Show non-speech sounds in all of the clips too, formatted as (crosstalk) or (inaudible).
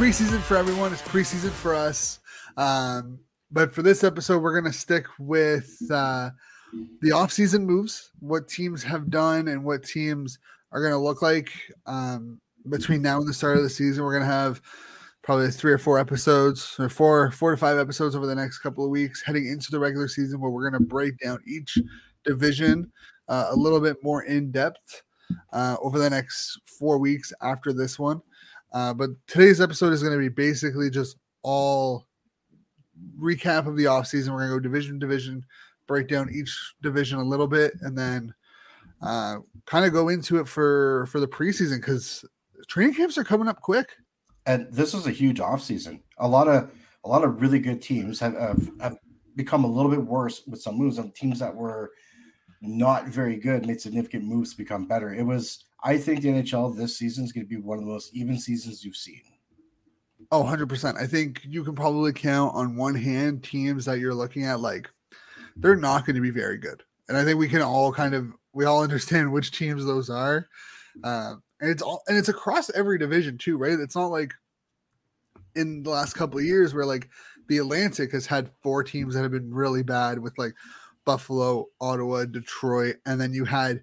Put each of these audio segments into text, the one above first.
preseason for everyone. It's preseason for us. Um, but for this episode, we're going to stick with uh, the offseason moves, what teams have done, and what teams are going to look like um, between now and the start of the season. We're going to have probably three or four episodes, or four, four to five episodes over the next couple of weeks, heading into the regular season, where we're going to break down each division uh, a little bit more in depth uh, over the next four weeks after this one. Uh, but today's episode is going to be basically just all recap of the offseason. We're going to go division division, break down each division a little bit, and then uh, kind of go into it for for the preseason because training camps are coming up quick. And this is a huge offseason. A lot of a lot of really good teams have, have, have become a little bit worse with some moves and teams that were not very good made significant moves to become better. It was I think the NHL this season is going to be one of the most even seasons you've seen. Oh, 100%. I think you can probably count on one hand teams that you're looking at like they're not going to be very good. And I think we can all kind of we all (laughs) understand which teams those are. Uh, and it's all and it's across every division too, right? It's not like in the last couple of years where like the Atlantic has had four teams that have been really bad with like Buffalo, Ottawa, Detroit, and then you had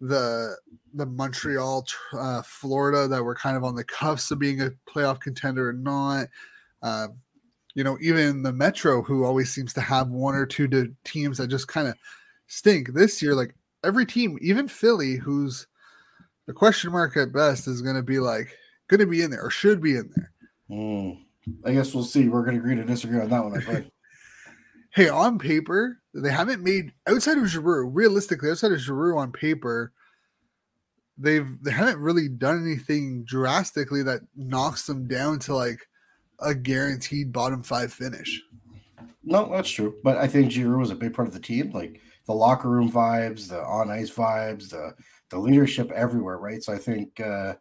the the Montreal, uh, Florida that were kind of on the cuffs of being a playoff contender or not. Uh, you know, even the Metro, who always seems to have one or two to teams that just kind of stink. This year, like every team, even Philly, who's the question mark at best, is going to be like going to be in there or should be in there. Mm. I guess we'll see. We're going to agree to disagree on that one. I think. (laughs) hey, on paper, they haven't made outside of Giroux. Realistically, outside of Giroux on paper, they've they haven't really done anything drastically that knocks them down to like a guaranteed bottom five finish. No, that's true. But I think Giroux was a big part of the team, like the locker room vibes, the on ice vibes, the the leadership everywhere, right? So I think uh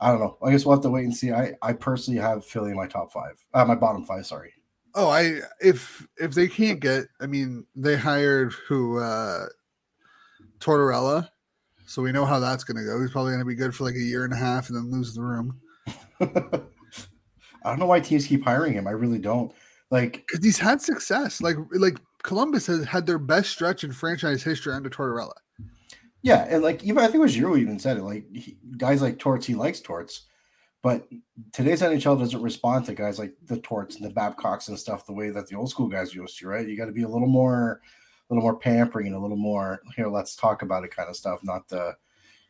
I don't know. I guess we'll have to wait and see. I I personally have Philly in my top five, uh, my bottom five. Sorry. Oh, I if if they can't get, I mean, they hired who uh Tortorella so we know how that's going to go. He's probably going to be good for like a year and a half and then lose the room. (laughs) I don't know why teams keep hiring him. I really don't. Like because he's had success. Like like Columbus has had their best stretch in franchise history under Tortorella. Yeah, and like even I think it was Giroux even said it. Like he, guys like Torts, he likes Torts, but today's NHL doesn't respond to guys like the Torts and the Babcocks and stuff the way that the old school guys used to. Right? You got to be a little more a little more pampering and a little more here. Let's talk about it, kind of stuff. Not the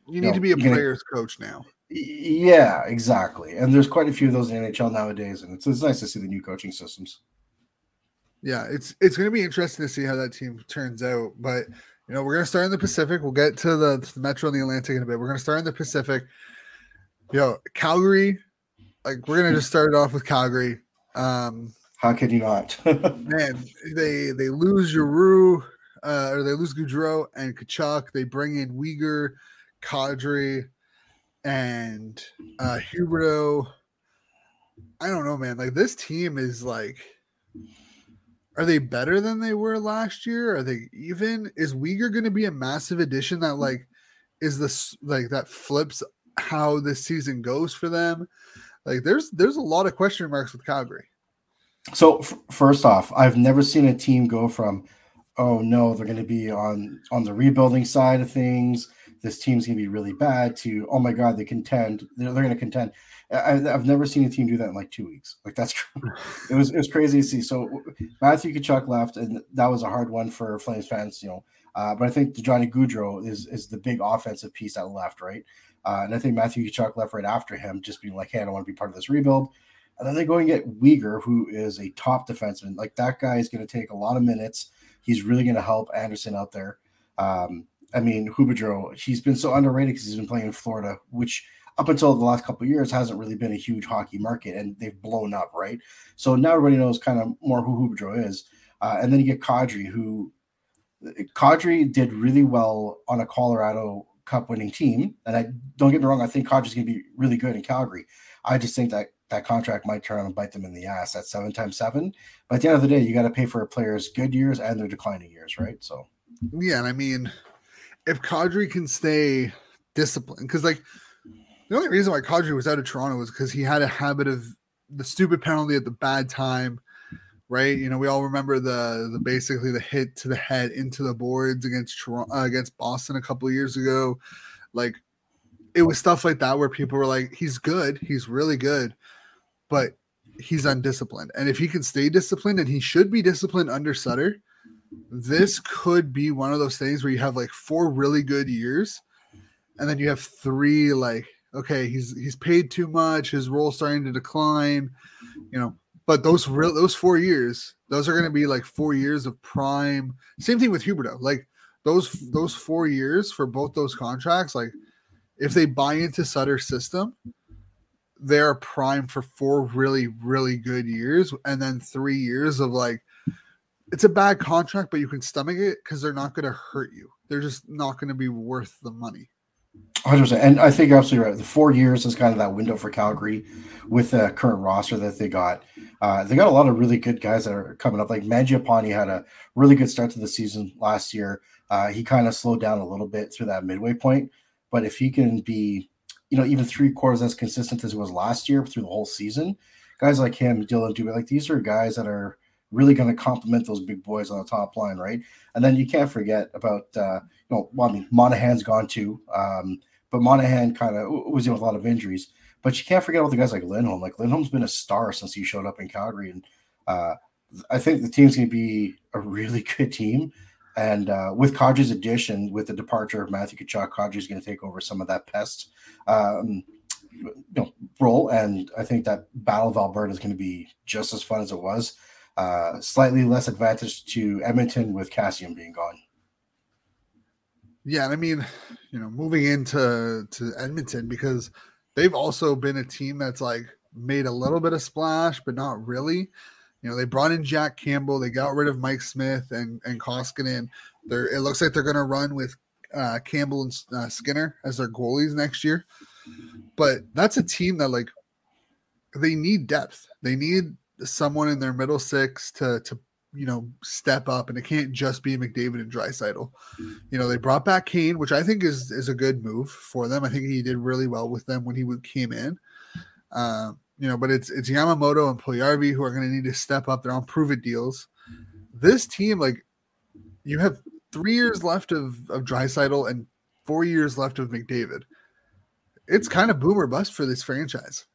you, you need know, to be a player's gonna, coach now. Yeah, exactly. And there's quite a few of those in NHL nowadays, and it's, it's nice to see the new coaching systems. Yeah, it's it's going to be interesting to see how that team turns out. But you know, we're going to start in the Pacific. We'll get to the, to the Metro and the Atlantic in a bit. We're going to start in the Pacific. Know, Calgary. Like we're going to just (laughs) start it off with Calgary. Um, how could you not? (laughs) man, they they lose Giroux, uh, or they lose Gaudreau and Tkachuk. They bring in Weegar, Kadri, and uh Huberdeau. I don't know, man. Like this team is like are they better than they were last year? Are they even? Is Weegar going to be a massive addition that like is this like that flips how this season goes for them? Like there's there's a lot of question marks with Calgary. So f- first off, I've never seen a team go from, oh no, they're going to be on on the rebuilding side of things. This team's going to be really bad. To oh my god, they contend. They're, they're going to contend. I, have never seen a team do that in like two weeks. Like that's true. (laughs) it was it was crazy to see. So Matthew Tkachuk left, and that was a hard one for Flames fans. You know, uh, but I think Johnny Gaudreau is is the big offensive piece that left, right? Uh, and I think Matthew Tkachuk left right after him, just being like, "Hey, I don't want to be part of this rebuild." And then they go and get Weegar, who is a top defenseman. Like that guy is going to take a lot of minutes. He's really going to help Anderson out there. Um, I mean, Huberdeau, he's been so underrated because he's been playing in Florida, which up until the last couple years hasn't really been a huge hockey market, and they've blown up, right? So now everybody knows kind of more who Huberdeau is. Uh, and then you get Kadri, who Kadri did really well on a Colorado Cup winning team. And I don't get me wrong, I think Kadri's going to be really good in Calgary. I just think that that contract might turn and bite them in the ass at seven times seven. But at the end of the day, you got to pay for a player's good years and their declining years, right? So, yeah, and I mean, if Kadri can stay disciplined, because like The only reason why Kadri was out of Toronto was because he had a habit of the stupid penalty at the bad time, right? You know, we all remember the the basically the hit to the head into the boards against Toronto uh, against Boston a couple of years ago. Like it was stuff like that where people were like, he's good, he's really good, but he's undisciplined. And if he can stay disciplined, and he should be disciplined under Sutter, this could be one of those things where you have like four really good years, and then you have three like, okay, he's he's paid too much, his role starting to decline, you know. But those real those four years, those are going to be like four years of prime. Same thing with Huberdeau, like those those four years for both those contracts, like if they buy into Sutter's system, they're prime for four really, really good years, and then three years of like it's a bad contract, but you can stomach it because they're not going to hurt you. They're just not going to be worth the money. 100%. And I think you're absolutely right. The four years is kind of that window for Calgary with the current roster that they got. Uh, they got a lot of really good guys that are coming up. Like Mangiapane had a really good start to the season last year. Uh, he kind of slowed down a little bit through that midway point. But if he can be, you know, even three quarters as consistent as he was last year through the whole season, guys like him, Dillon Dubé, like these are guys that are really going to complement those big boys on the top line, right? And then you can't forget about, uh, you know, well, I mean, Monahan's gone too, um, but Monahan kind of was dealing with a lot of injuries. But you can't forget about the guys like Lindholm. Like Lindholm's been a star since he showed up in Calgary, and uh, I think the team's going to be a really (laughs) good team. And uh, with Kadri's addition, with the departure of Matthew Tkachuk, Kadri's going to take over some of that pest um, you know, role. And I think that Battle of Alberta is going to be just as fun as it was. Uh, slightly less advantage to Edmonton with Kassian being gone. Yeah, and I mean, you know, moving into to Edmonton because they've also been a team that's like made a little bit of splash, but not really. You know, they brought in Jack Campbell, they got rid of Mike Smith and and Koskinen. They're it looks like they're going to run with uh, Campbell and uh, Skinner as their goalies next year. But that's a team that like they need depth. They need someone in their middle six to to you know step up, and it can't just be McDavid and Draisaitl. You know, they brought back Kane, which I think is is a good move for them. I think he did really well with them when he came in. Um, you know, but it's it's Yamamoto and Puljujarvi who are going to need to step up. They're on prove it deals. This team, like, you have three years left of of Draisaitl and four years left of McDavid. It's kind of boomer bust for this franchise.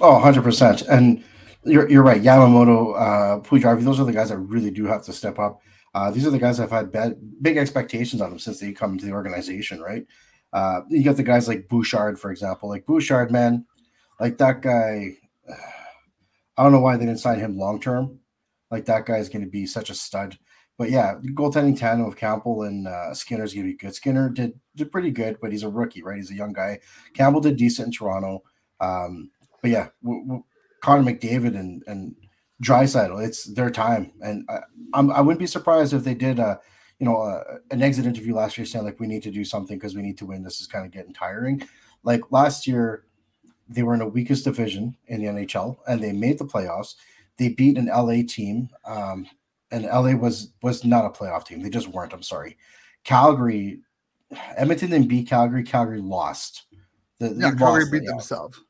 Oh, 100 percent. And you're you're right. Yamamoto, uh, those are the guys that really do have to step up. Uh, these are the guys have had bad, big expectations on them since they come into the organization, right? Uh, you got the guys like Bouchard, for example. Like Bouchard, man, like that guy, (sighs) I don't know why they didn't sign him long term. Like that guy is going to be such a stud. But yeah, goaltending tandem of Campbell and uh, is going to be good. Skinner did did pretty good, but he's a rookie, right? He's a young guy. Campbell did decent in Toronto. Um, but yeah, Connor McDavid and and Draisaitl, it's their time, and I, I'm, I wouldn't be surprised if they did a you know a, an exit interview last year saying like we need to do something because we need to win. This is kind of getting tiring. Like last year, they were in the weakest division in the NHL, and they made the playoffs. They beat an LA team, um, and LA was was not a playoff team. They just weren't. I'm sorry. Calgary, Edmonton didn't beat Calgary. Calgary lost. The, yeah, Calgary beat the themselves.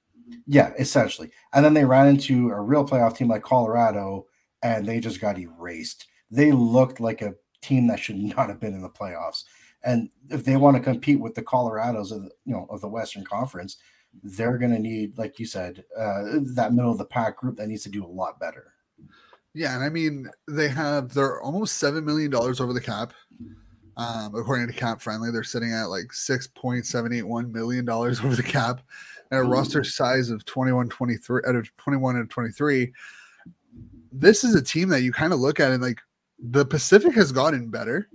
Yeah, essentially. And then they ran into a real playoff team like Colorado, and they just got erased. They looked like a team that should (laughs) not have been in the playoffs. And if they want to compete with the Colorados of the, you know of the Western Conference, they're going to need, like you said, uh, that middle of the pack group that needs to do a lot better. Yeah, and I mean they have they're almost seven million dollars over the cap. Um, according to Cap Friendly, they're sitting at like six point seven eight one million dollars over the cap, and a Ooh. roster size of 21, 23 out of twenty one and twenty three. This is a team that you kind of look at and like the Pacific has gotten better.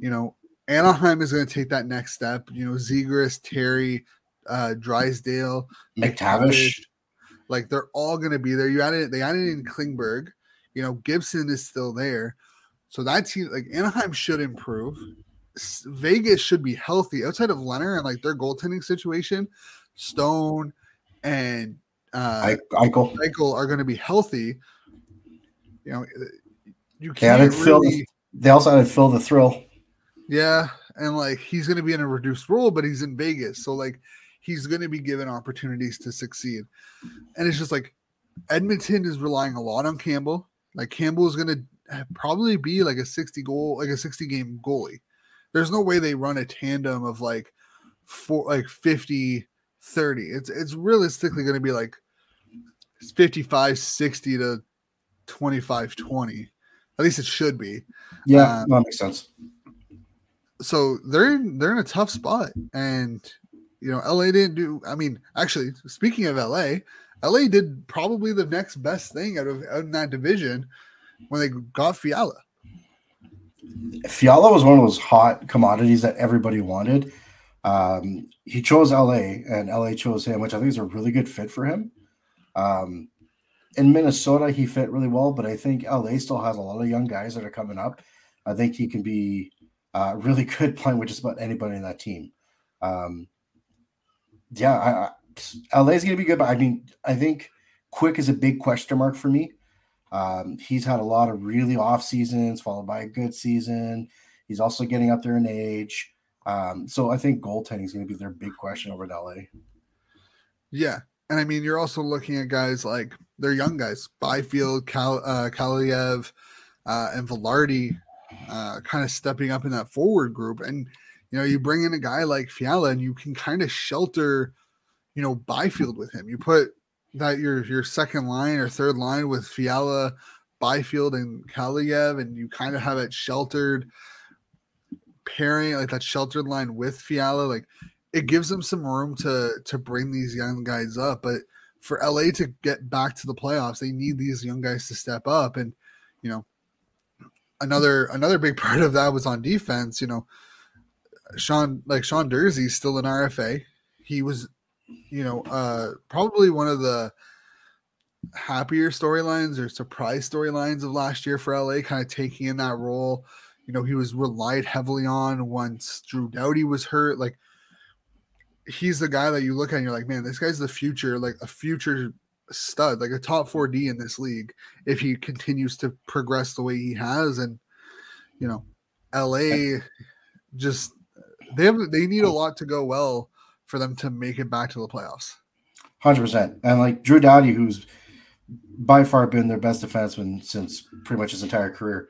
You know, Anaheim is going to take that next step. You know, Zegras, Terry, uh, Drysdale, McTavish. Like they're all going to be there. You added they added in Klingberg. You know, Gibson is still there. So that team, like Anaheim, should improve. Vegas should be healthy outside of Lehner and like their goaltending situation. Stone and uh, Eichel. Eichel are going to be healthy. You know, you can't really, Phil. They also had Phil the Thrill. Yeah, and like he's going to be in a reduced role, but he's in Vegas, so like he's going to be given opportunities to succeed. And it's just like Edmonton is relying a lot on Campbell. Like Campbell is going to probably be like a 60 goal, like a 60 game goalie. There's no way they run a tandem of like four, like 50, 30. It's it's realistically going to be like 55, 60 to 25, 20. At least it should be. Yeah, um, that makes sense. So they're they're in a tough spot, and you know, LA didn't do. I mean, actually, speaking of LA, LA did probably the next best thing out of, out in that division when they got Fiala. Fiala was one of those hot commodities that everybody wanted. Um, he chose LA, and LA chose him, which I think is a really good fit for him. Um, in Minnesota, he fit really well, but I think LA still has a lot of young guys that are coming up. I think he can be uh, really (laughs) good playing with just about anybody in that team. Um, yeah, I, I, LA is going to be good, but I mean, I think Quick is a big question mark for me. Um, he's had a lot of really off seasons, followed by a good season. He's also getting up there in age. Um, so I think goaltending is going to be their big question over in LA. Yeah. And I mean, you're also looking at guys like they're young guys, Byfield, Kal- uh, Kaliyev, uh, and Vilardi uh, kind of stepping up in that forward group. And, you know, you bring in a guy like Fiala and you can kind of shelter, you know, Byfield with him. You put that your your second line or third line with Fiala, Byfield, and Kaliyev, and you kind of have it sheltered pairing like that sheltered line with Fiala. Like it gives them some room to to bring these young guys up. But for LA to get back to the playoffs, they need these young guys to step up. And you know, another another big (laughs) part of that was on defense. You know, Sean like Sean Durzi's still an RFA. He was you know, uh, probably one of the happier storylines or surprise storylines of last year for LA, kind of taking in that role. You know, he was relied heavily on once Drew Doughty was hurt. Like, he's the guy that you look at and you're like, man, this guy's the future, like a future stud, like a top 4D in this league if he continues to progress the way he has. And, you know, LA just they have they need a lot to go well for them to make it back to the playoffs. Hundred percent, and like Drew Doughty, who's by far been their best defenseman since pretty much his entire career.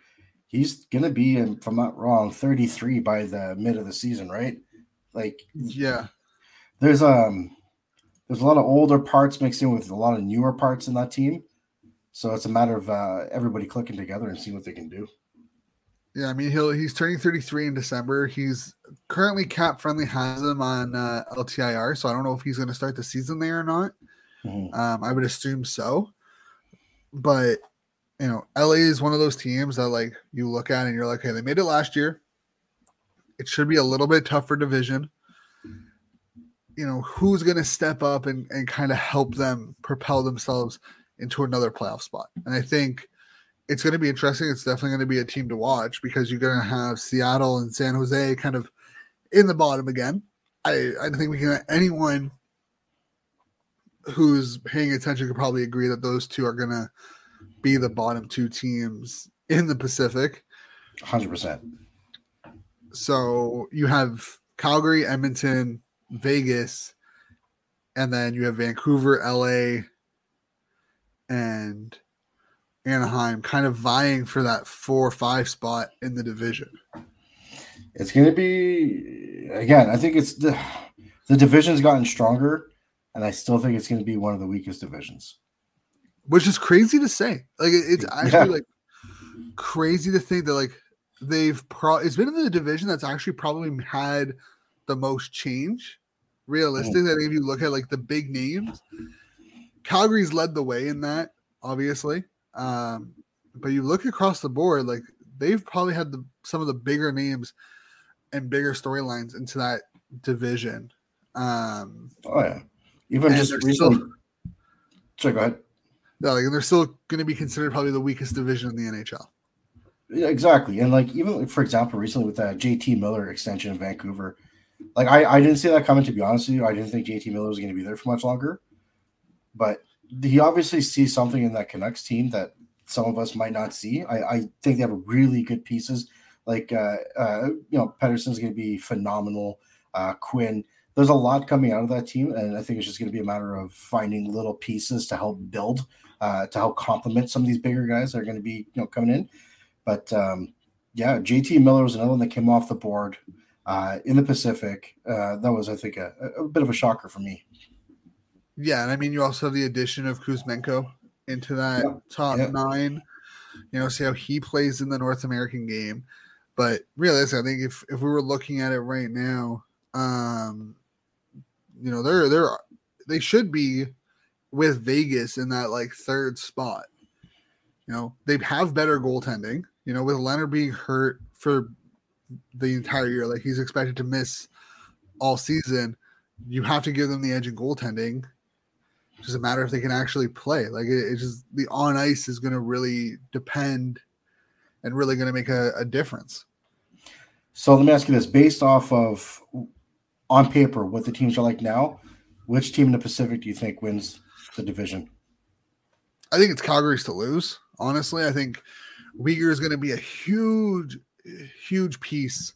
He's gonna be, if I'm not wrong, 33 by the mid of the season, right? Like, yeah, there's um, there's a lot of older parts mixed in with a lot of newer parts in that team. So it's a matter of uh, everybody clicking together and seeing what they can do. Yeah, I mean he'll he's turning 33 in December. He's currently cap friendly has him on uh, LTIR, so I don't know if he's going to start the season there or not. Mm-hmm. Um, I would assume so, but you know, LA is one of those teams that like you look at and you're like, hey, they made it last year. It should be a little bit tougher division. You know, who's going to step up and, and kind of help them propel themselves into another playoff spot? And I think it's going to be interesting. It's definitely going to be a team to watch because you're going to have Seattle and San Jose kind of in the bottom again. I, I think we can anyone who's paying attention could probably agree that those two are going to be the bottom two teams in the Pacific. 100%. So you have Calgary, Edmonton, Vegas, and then you have Vancouver, LA, and Anaheim kind of vying for that four or five spot in the division. It's going to be again. I think it's the the division's gotten stronger, and I still think it's going to be one of the weakest divisions. Which is crazy to say. Like it's (laughs) actually yeah. like crazy to think that like they've pro. It's been in the division that's actually probably had the most change. Realistic, that if you look at like the big names, Calgary's led the way in that, obviously. Um, but you look across the board, like they've probably had the, some of the bigger names and bigger storylines into that division. Um, oh yeah, even just recently. Still, sorry, go ahead. Yeah, like they're still going to be considered probably the weakest division in the NHL. Yeah, exactly, and like even like, for example, recently with that JT Miller extension in Vancouver, like I I didn't see that coming. To be honest with you, I didn't think JT Miller was going to be there for much longer, but he obviously sees something in that Canucks team that some of us might not see. I, I think they have really good pieces. Like uh, uh, you know, Pettersson's going to be phenomenal. Uh, Quinn, there's a lot coming out of that team, and I think it's just going to be a matter of finding little pieces to help build, uh, to help complement some of these bigger guys that are going to be you know coming in. But um, yeah, JT Miller was another one that came off the board uh, in the Pacific. Uh, that was, I think, a, a, bit of a shocker for me. Yeah, and I mean, you also have the addition of Kuzmenko into that yep. top yep. nine. You know, see how he plays in the North American game. But realistically, I think if if we were looking at it right now, um, you know, they're they're they should be with Vegas in that like third spot. You know, they have better goaltending. You know, with Lehner being hurt for the entire year, like he's expected to miss all season, you have to give them the edge in goaltending. It doesn't matter if they can actually play. Like it, it's just the on ice is going to really depend and really going to make a, a difference. So let me ask you this: based off of on paper what the teams are like now, which team in the Pacific do you think wins the division? I think it's Calgary's to lose. Honestly, I think Weegar is going to be a huge, huge piece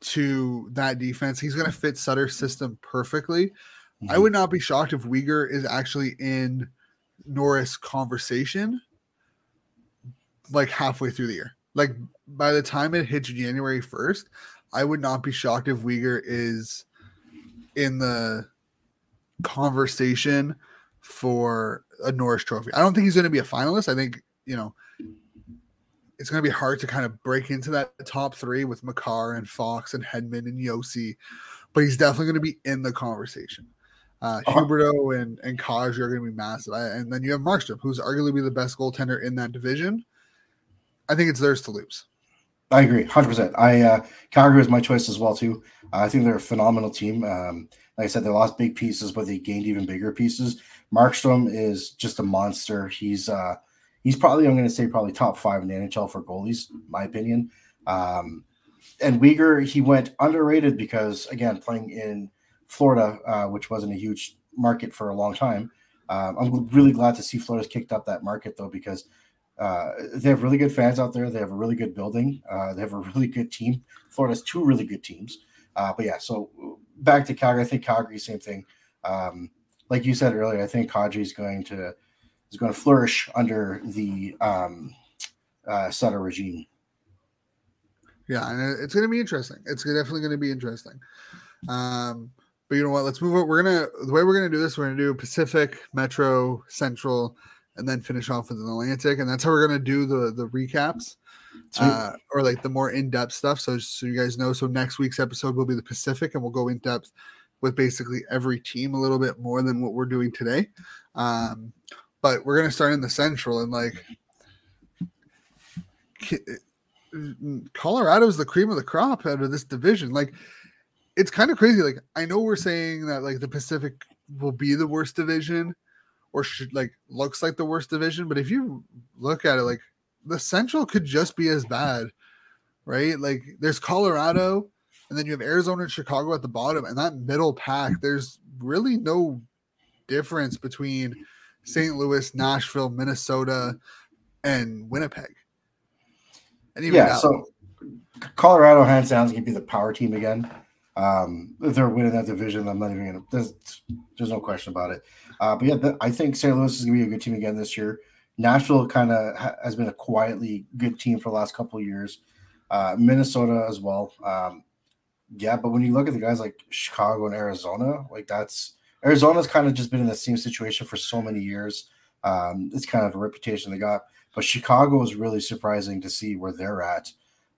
to that defense. He's going to fit Sutter's system perfectly. Mm-hmm. I would not be shocked if Weegar is actually in Norris conversation like halfway through the year. Like by the time it hits January 1st, I would not be shocked if Weegar is in the conversation for a Norris trophy. I don't think he's going to be a finalist. I think, you know, it's going to be hard to kind of break into that top three with Makar and Fox and Hedman and Josi, but he's definitely going to be in the conversation. Uh, uh-huh. Huberdeau and, and Kaj are going to be massive. And then you have Markstrom, who's arguably the best goaltender in that division. I think it's theirs to lose. I agree, hundred percent. I uh, Calgary is my choice as well too. Uh, I think they're a phenomenal team. Um, like I said, they lost big pieces, but they gained even bigger pieces. Markstrom is just a monster. He's uh, he's probably I'm going to say probably top five in the NHL for goalies, my opinion. Um, and Weegar, he went underrated because again, playing in Florida, uh, which wasn't a huge market for a long time. Um, I'm really glad to see Florida's kicked up that market though because uh, they have really good fans out there. They have a really good building. Uh, they have a really good team. Florida has two really good teams. Uh, but yeah, so back to Calgary. I think Calgary, same thing. Um, like you said earlier, I think Kadri is going to is going to flourish under the um, uh, Sutter regime. Yeah, and it's going to be interesting. It's definitely going to be interesting. Um, but you know what? Let's move on. We're gonna the way we're gonna do this. We're gonna do Pacific, Metro, Central, and then finish off with an Atlantic, and that's how we're gonna do the the recaps, uh, or like the more in depth stuff. So so you guys know. So next week's episode will be the Pacific, and we'll go in depth with basically every team a little bit more than what we're doing today. Um, but we're gonna start in the Central, and like Colorado's the cream of the crop out of this division. Like it's kind of crazy. Like I know we're saying that like the Pacific will be the worst division or should like looks like the worst division. But if you look at it, like the Central could just be as bad, right? Like there's Colorado, and then you have Arizona and Chicago at the bottom, and that middle pack. There's really no difference between St. Louis, Nashville, Minnesota, and Winnipeg. And even yeah, now, so Colorado hands down is going to be the power team again. Um, if they're winning that division, I'm not even gonna. There's, there's no question about it. Uh, but yeah, the, I think St. Louis is gonna be a good team again this year. Nashville kind of ha- has been a quietly good team for the last couple of years. Uh, Minnesota as well. Um, yeah, but when you look at the guys like Chicago and Arizona, like that's Arizona's kind of just been in the same situation for so many years. Um, it's kind of a reputation they got, but Chicago is really surprising to see where they're at.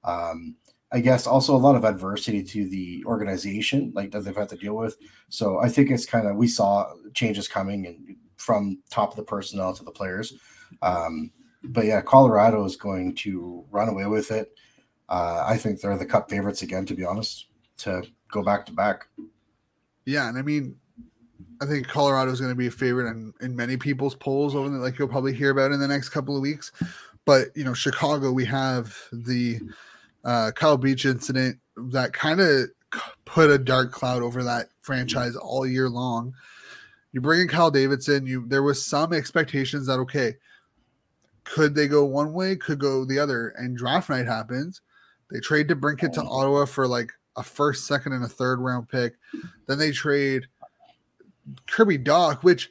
Um, I guess also a lot of adversity to the organization, like that they've had to deal with. So I think it's kind of we saw changes coming and from top of the personnel to the players. Um, but yeah, Colorado is going to run away with it. Uh, I think they're the cup favorites again, to be honest, to go back to back. Yeah, and I mean, I think Colorado is going to be a favorite in, in many people's polls over the, like you'll probably hear about in the next couple of weeks. But you know, Chicago, we have the uh, Kyle Beach incident that kind of put a dark cloud over that franchise all year long. You bring in Kyle Davidson. You there was some expectations that okay, could they go one way, could go the other, and draft night happens. They trade DeBrincat to Ottawa for like a first, second, and a third round pick. Then they trade Kirby Dach, which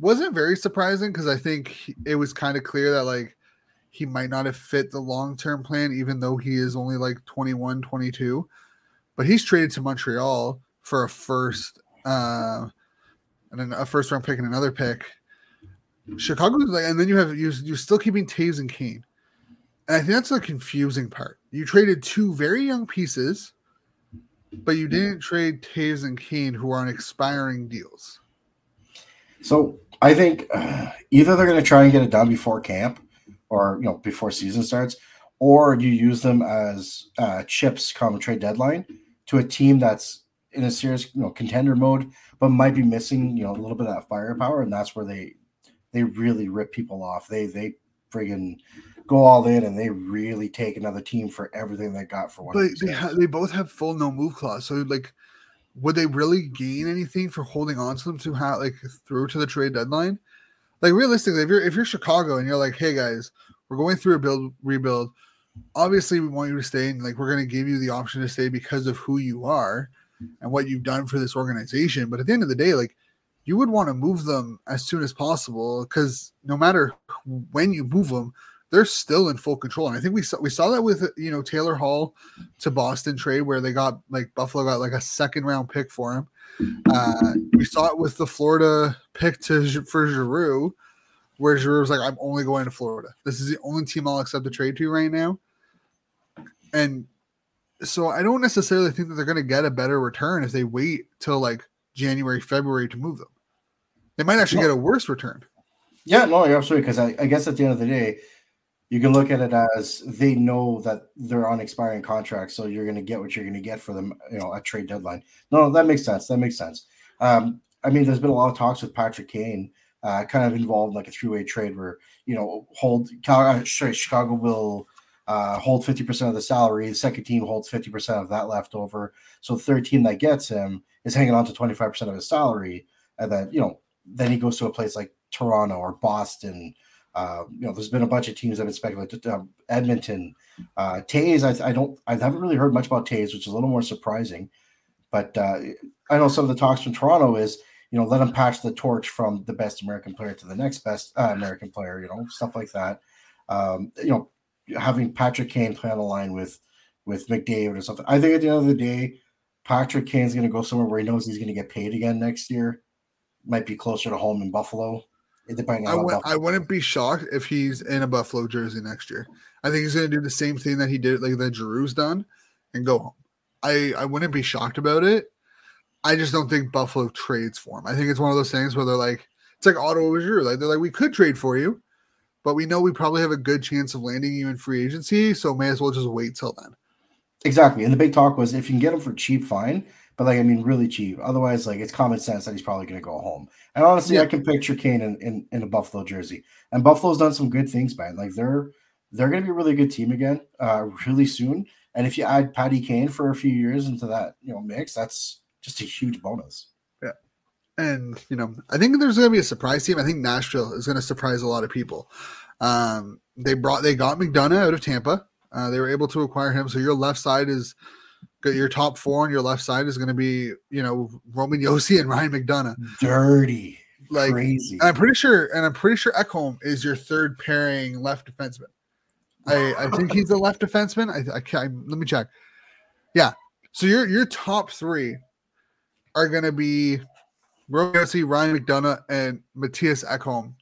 wasn't very surprising because I think it was kind of clear that like he might not have fit the long term plan, even though he is only like 21, 22. But he's traded to Montreal for a first uh, and then a first round pick and another pick. Chicago, like, and then you have you, you're still keeping Toews and Kane. And I think that's the confusing part. You traded two very young pieces, but you didn't trade Toews and Kane, who are on expiring deals. So I think uh, either they're going to try and get it done before camp, or you know before season starts, or you use them as uh, chips come trade deadline to a team that's in a serious you know contender mode, but might be missing you know a little bit of that firepower, and that's where they they really rip people off. They they friggin' go all in and they really take another team for everything they got for one. But they ha- they both have full no move clause, so like, would they really gain anything for holding on to them to have like through to the trade deadline? Like realistically, if you're if you're Chicago and you're like, hey guys, we're going through a build rebuild. Obviously, we want you to stay, and like we're going to give you the option to stay because of who you are and what you've done for this organization. But at the end of the day, like you would want to move them as soon as possible because no matter when you move them, they're still in full control. And I think we saw we saw that with you know Taylor Hall to Boston trade where they got like Buffalo got like a second round pick for him. Uh, we saw it with the Florida pick to for Giroux, where Giroux was like, "I'm only going to Florida. This is the only team I'll accept a trade to right now." And so I don't necessarily think that they're going to get a better return if they wait till like January, February to move them. They might actually get a worse return. Yeah, no, absolutely. Because I, I guess at the end of the day, you can look at it as they know that they're on expiring contracts, so you're going to get what you're going to get for them, you know, at trade deadline. No, that makes sense. That makes sense. Um, I mean, there's been a lot of talks with Patrick Kane, uh, kind of involved in like a three-way trade where you know, hold uh, Chicago will uh, hold 50% of the salary. The second team holds 50% of that left over. So the third team that gets him is hanging on to 25% of his salary. And then, you know, then he goes to a place like Toronto or Boston. Uh, you know, there's been a bunch of teams that have been speculated. Uh, Edmonton, uh, Toews. I, I, don't. I haven't really heard much about Toews, which is a little more surprising. But uh, I know some of the talks from Toronto is, you know, let him pass the torch from the best American player to the next best uh, American player. You know, stuff like that. Um, you know, having Patrick Kane play on the line with with McDavid or something. I think at the end of the day, Patrick Kane's going to go somewhere where he knows he's going to get paid again next year. Might be closer to home in Buffalo. Depending I, would, I wouldn't be shocked if he's in a Buffalo jersey next year. I think he's going to do the same thing that he did, like that Giroux's done, and go home. I I wouldn't be shocked about it. I just don't think Buffalo trades for him. I think it's one of those things where they're like, it's like Ottawa Giroux. Like they're like, we could trade for you, but we know we probably have a good chance of landing you in free agency, so may as well just wait till then. Exactly. And the big talk was if you can get him for cheap, fine. But like I mean, really cheap. Otherwise, like it's common sense that he's probably going to go home. And honestly, yeah. I can picture Kane in, in, in a Buffalo jersey. And Buffalo's done some good things, man. Like they're they're going to be a really good team again, uh, really soon. And if you add Patty Kane for a few years into that you know mix, that's just a huge bonus. Yeah. And you know, I think there's going to be a surprise team. I think Nashville is going to surprise a lot of people. Um, they brought they got McDonagh out of Tampa. Uh, they were able to acquire him. So your left side is your top four on your left side is going to be you know Roman Josi and Ryan McDonagh. Dirty, like crazy. I'm pretty sure, and I'm pretty sure Ekholm is your third pairing left defenseman. I, I think he's a left defenseman. I, I can't. Let me check. Yeah. So your your top three are going to be Roman Josi, Ryan McDonagh, and Mattias Ekholm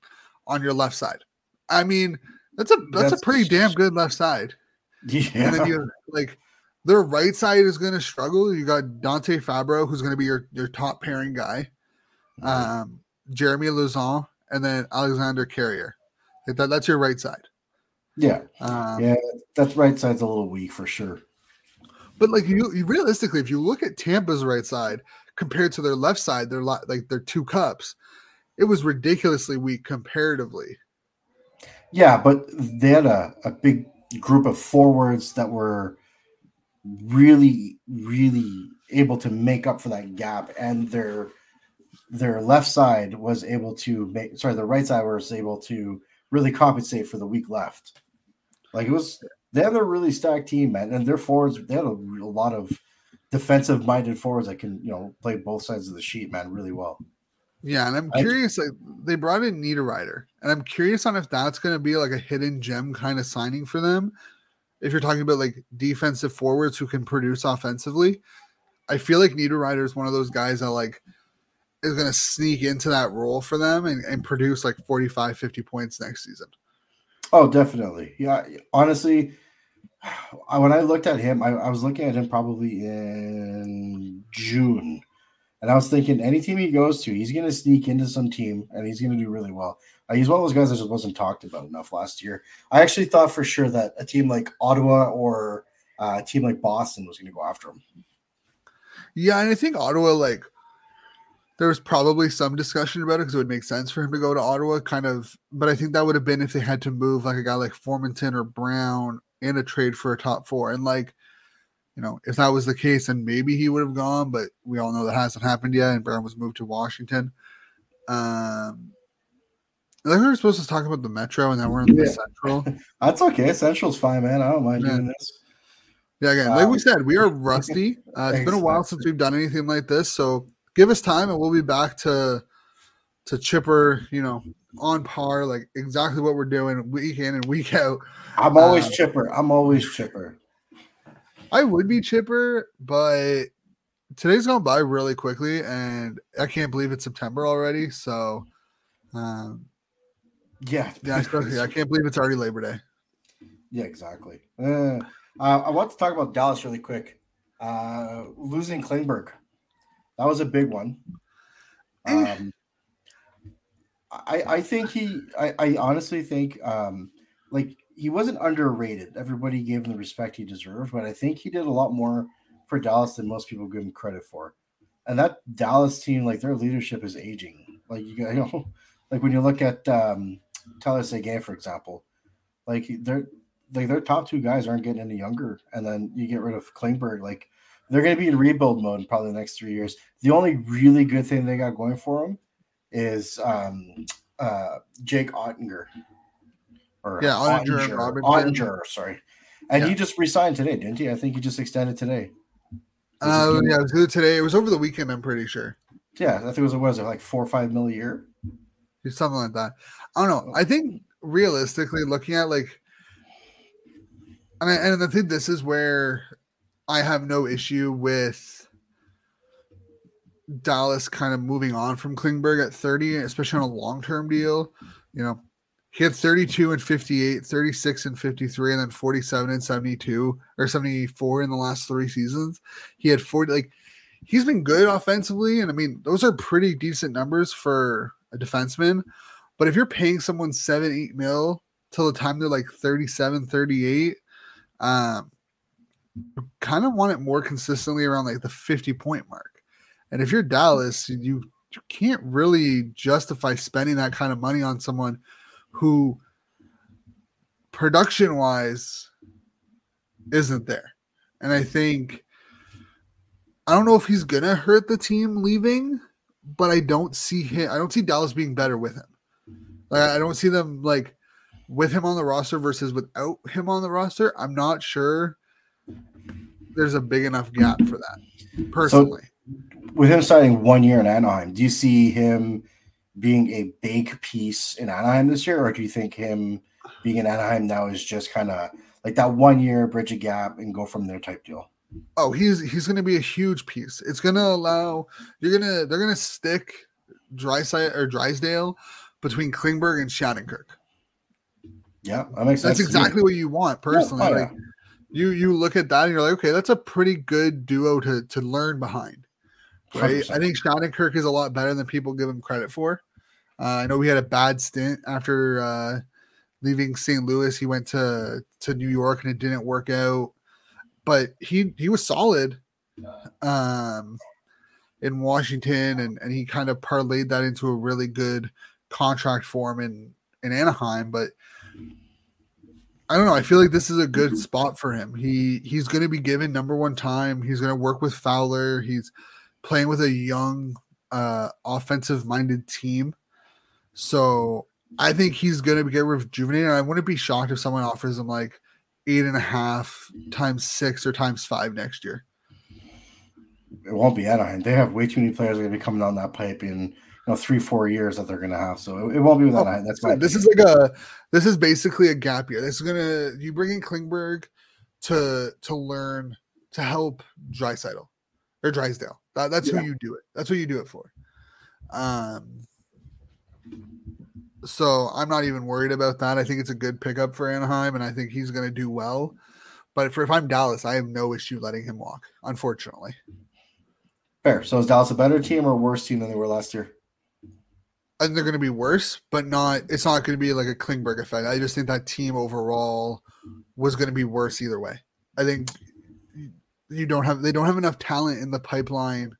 on your left side. I mean, that's a that's, that's a pretty damn good left side. Yeah. And then you like their right side is going to struggle. You got Dante Fabro, who's going to be your, your top pairing guy, um, Jeremy Lauzon, and then Alexander Carrier. That, that's your right side. Yeah, um, yeah, that's right side's a little weak for sure. But like you, you realistically, if you look at Tampa's right side compared to their left side, they're like their two cups. It was ridiculously weak comparatively. Yeah, but they had a, a big group of forwards that were really, really able to make up for that gap, and their their left side was able to make sorry, the right side was able to really compensate for the weak left. Like it was, they had a really stacked team, man, and their forwards they had a, a lot of defensive minded forwards that can you know play both sides of the sheet, man, really well. Yeah, and I'm I- curious. Like they brought in Niederreiter, and I'm curious on if that's going to be like a hidden gem kind of signing for them. If you're talking about like defensive forwards who can produce offensively, I feel like Niederreiter is one of those guys that like is going to sneak into that role for them and, and produce like 45, 50 points next season. Oh, definitely. Yeah, honestly, (sighs) when I looked at him, I, I was looking at him probably in June, and I was thinking any team he goes to, he's going to sneak into some team and he's going to do really well. Uh, he's one of those guys that just wasn't talked about enough last year. I actually thought for sure that a team like Ottawa or uh, a team like Boston was going to go after him. Yeah, and I think Ottawa like there was probably some discussion about it because it would make sense for him to go to Ottawa, kind of. But I think that would have been if they had to move like a guy like Formenton or Brown in a trade for a top four. And like, you know, if that was the case, then maybe he would have gone. But we all know that hasn't happened yet, and Brown was moved to Washington. Um, I think we were supposed to talk about the Metro, and then we're in the Central. (laughs) That's okay. Central's fine, man. I don't mind Yeah. doing this. Yeah, again, like we Um, said, we are (laughs) rusty. Uh, it's been a while since we've done anything like this, so give us time, and we'll be back to to chipper. You know, on par, like exactly what we're doing week in and week out. I'm always Um, chipper. I'm always chipper. I would be chipper, but today's gone by really quickly, and I can't believe it's September already. So, um, Yeah. yeah, I, I can't believe it's already Labor Day. Yeah, exactly. Uh, uh, I want to talk about Dallas really quick. Uh, losing Klingberg, that was a big one. Um, I I think he. I, I honestly think um, like he wasn't underrated. Everybody gave him the respect he deserved, but I think he did a lot more for Dallas than most people give him credit for. And that Dallas team, like their leadership is aging. Like you, know, (laughs) like when you look at um, Tyler Seguin, for example, like they're like their top two guys aren't getting any younger, and then you get rid of Klingberg. Like they're going to be in rebuild mode in probably the next three years. The only really good thing they got going for them is um, uh, Jake Oettinger. Or Yeah, Oettinger Robinson. Oettinger, sorry. And Yeah. he just resigned today, didn't he? I think he just extended today. Uh, yeah, it was today. It was over the weekend. I'm pretty sure. Yeah, I think it was what was it like four or five mil a year? something like that. I don't know. I think realistically, looking at like, and I, and I think this is where I have no issue with Dallas kind of moving on from Klingberg at 30, especially on a long term deal. You know, he had 32 and 58, 36 and 53, and then 47 and 72 or 74 in the last three seasons. He had 40, like, he's been good offensively. And I mean, those are pretty decent numbers for a defenseman. But if you're paying someone seven, eight mil till the time they're like 37, 38, um, you kind of want it more consistently around like the 50 point mark. And if you're Dallas, you you can't really justify spending that kind of money on someone who production wise isn't there. And I think I don't know if he's gonna hurt the team leaving, but I don't see him I don't see Dallas being better with him. Like I don't see them like with him on the roster versus without him on the roster. I'm not sure there's a big enough gap for that personally. With him signing one year in Anaheim, do you see him being a big piece in Anaheim this year, or do you think him being in Anaheim now is just kind of like that one year bridge a gap and go from there type deal? Oh, he's he's going to be a huge piece. It's going to allow you're going to they're going to stick Dryside or Drysdale between Klingberg and Shattenkirk. Yeah, that makes. That's exactly what you want oh, personally. oh, like you you look at that and you're like, okay, that's a pretty good duo to to learn behind. Right? 100%. I think Shattenkirk is a lot better than people give him credit for. Uh, I know we had a bad stint after uh, leaving St. Louis. He went to to New York and it didn't work out, but he he was solid um, in Washington, and and he kind of parlayed that into a really good contract for him in in Anaheim. But I don't know. I feel like this is a good spot for him. He he's going to be given number one time. He's going to work with Fowler. He's playing with a young, uh, offensive minded team. So I think he's going to get rejuvenated. I wouldn't be shocked if someone offers him like eight and a half times six or times five next year. it won't be Anaheim. They have way too many players going to be coming down that pipe in you know three four years that they're going to have. So it, it won't be with Oh, Anaheim. That's my. this opinion. is like a this is basically a gap year. This is gonna you bring in Klingberg to to learn to help Drysidle or Drysdale. That, that's Yeah. who you do it. That's what you do it for. Um. So I'm not even worried about that. I think it's a good pickup for Anaheim, and I think he's going to do well. But for if I'm Dallas, I have no issue letting him walk. Unfortunately, fair. So is Dallas a better team or worse team than they were last year? I think they're going to be worse, but not. It's not going to be like a Klingberg effect. I just think that team overall was going to be worse either way. I think you don't have they don't have enough talent in the pipeline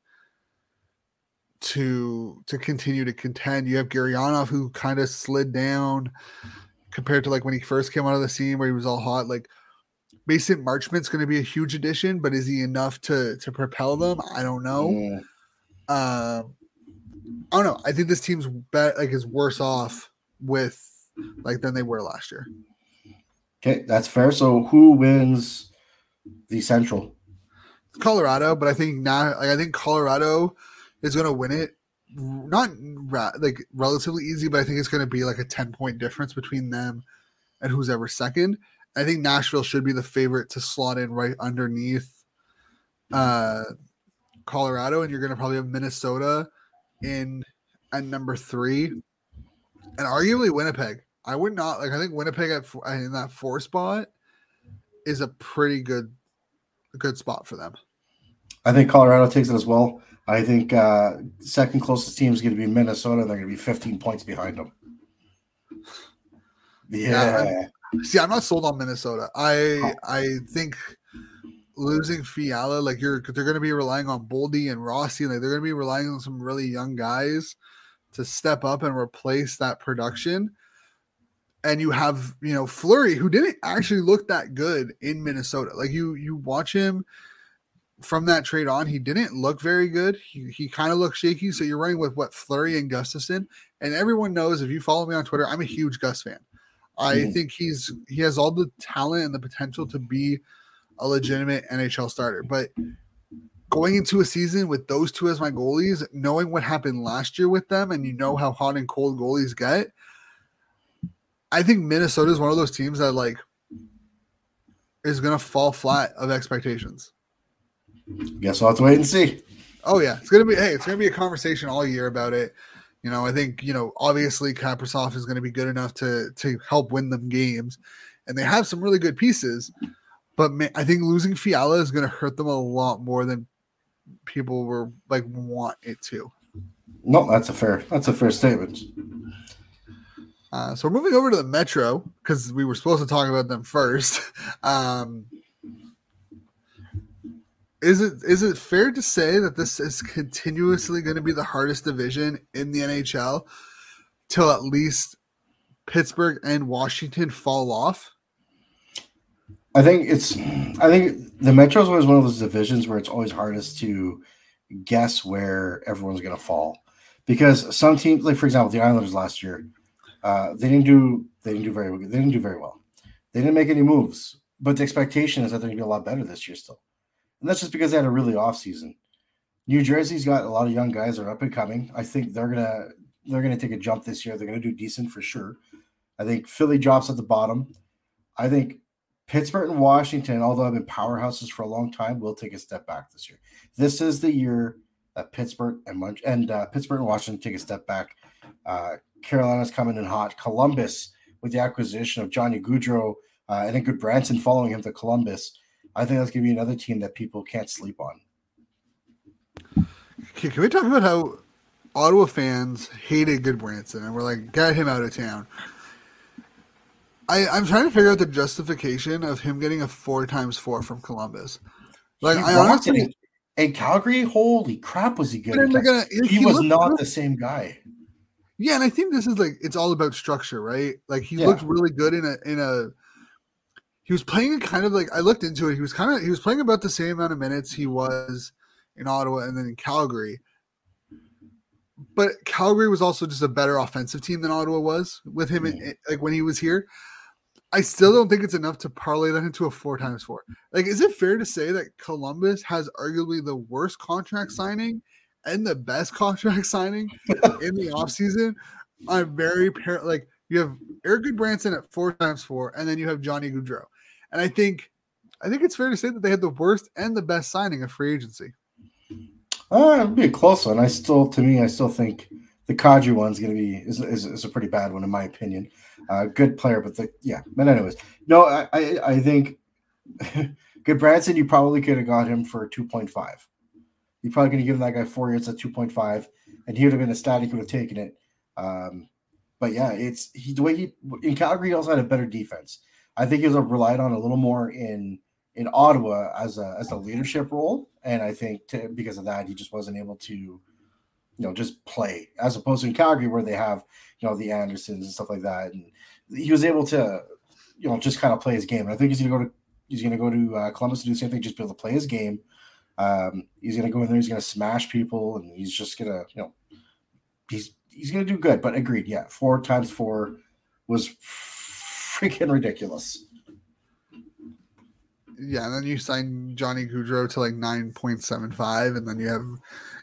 to to continue to contend. You have Gurianov who kind of slid down compared to like when he first came out of the scene where he was all hot. Like Mason Marchment's going to be a huge addition, but is he enough to to propel them? I don't know. Mm, Um, I don't know. I think this team's bet like is worse off with like than they were last year. okay, that's fair. So who wins the Central? Colorado, but I think now like I think Colorado is going to win it. Not ra- like relatively easy, but I think it's going to be like a ten point difference between them and who's ever second. I think Nashville should be the favorite to slot in right underneath uh, Colorado, and you're going to probably have Minnesota in at number three, and arguably Winnipeg. I would not like. I think Winnipeg at in that four spot is a pretty good, good spot for them. I think Colorado takes it as well. I think uh, second closest team is going to be Minnesota. They're going to be 15 points behind them. Yeah, Yeah, See, I'm not sold on Minnesota. I I think losing Fiala, like you're, they're going to be relying on Boldy and Rossi, like they're going to be relying on some really young guys to step up and replace that production. And you have, you know, Fleury, who didn't actually look that good in Minnesota. Like you, you watch him from that trade on, he didn't look very good. He, he kind of looked shaky. So you're running with what Fleury and Gustavsson, and everyone knows if you follow me on Twitter, I'm a huge Gus fan. I Mhm. think he's he has all the talent and the potential to be a legitimate NHL starter. But going into a season with those two as my goalies, knowing what happened last year with them, and you know how hot and cold goalies get, I think Minnesota is one of those teams that like is gonna fall flat of expectations. guess we'll have to wait and see. Oh yeah, it's gonna be hey, it's gonna be a conversation all year about it. You know, I think you know obviously Kaprizov is going to be good enough to to help win them games, and they have some really good pieces. But ma- I think losing Fiala is going to hurt them a lot more than people were like want it to. No, that's a fair. That's a fair statement. Uh, so we're moving over to the Metro because we were supposed to talk about them first. (laughs) Um, is it is it fair to say that this is continuously going to be the hardest division in the NHL till at least Pittsburgh and Washington fall off? I think it's. I think the Metro is always one of those divisions where it's always hardest to guess where everyone's going to fall, because some teams, like for example, the Islanders last year, uh, they didn't do they didn't do very they didn't do very well. They didn't make any moves, but the expectation is that they're going to be a lot better this year still, and that's just because they had a really off season. New Jersey's got a lot of young guys that are up and coming. I think they're gonna they're gonna take a jump this year. They're gonna do decent for sure. I think Philly drops at the bottom. I think Pittsburgh and Washington, although I've been powerhouses for a long time, will take a step back this year. This is the year that Pittsburgh and Mon- and uh, Pittsburgh and Washington take a step back. Uh, Carolina's coming in hot. Columbus, with the acquisition of Johnny Gaudreau uh, and a Gudbranson following him to Columbus, I think that's going to be another team that people can't sleep on. Can, can we talk about how Ottawa fans hated Gudbranson and we're like, get him out of town? I, I'm trying to figure out the justification of him getting a four times four from Columbus. Like, He I honestly, in- Calgary, holy crap, was he good? uh, he, was not the same guy. Yeah, and I think this is like it's all about structure, right? Like he Yeah. looked really good in a in a. He was playing a kind of like I looked into it. He was kind of he was playing about the same amount of minutes he was in Ottawa and then in Calgary. But Calgary was also just a better offensive team than Ottawa was with him, mm. in, like when he was here. I still don't think it's enough to parlay that into a four times four. Like, is it fair to say that Columbus has arguably the worst contract mm. signing and the best contract (laughs) signing in the (laughs) offseason? I'm very par- like you have Erik Gudbranson at four times four, and then you have Johnny Gaudreau. And I think I think it's fair to say that they had the worst and the best signing of free agency. Uh, it'd be a close one. I still, to me, I still think the Kadri one's going to be is, is, is, a pretty bad one in my opinion. Uh, good player, but the yeah. But anyways, no, I I, I think (laughs) Gudbranson. You probably could have got him for two point five. You probably could have given that guy four years at two point five, and he would have been ecstatic. He would have taken it. Um, but yeah, it's he the way he in Calgary he also had a better defense. I think he was relied on a little more in in Ottawa as a as a leadership role, and I think to, because of that he just wasn't able to, you know, just play as opposed to in Calgary where they have you know the Andersons and stuff like that, and he was able to, you know, just kind of play his game. And I think he's gonna go to he's gonna go to uh, Columbus to do the same thing, just be able to play his game. Um, he's gonna go in there, he's gonna smash people, and he's just gonna you know, he's he's gonna do good. But agreed, yeah, four times four was freaking ridiculous. Yeah, and then you sign Johnny Gaudreau to like nine point seven five, and then you have,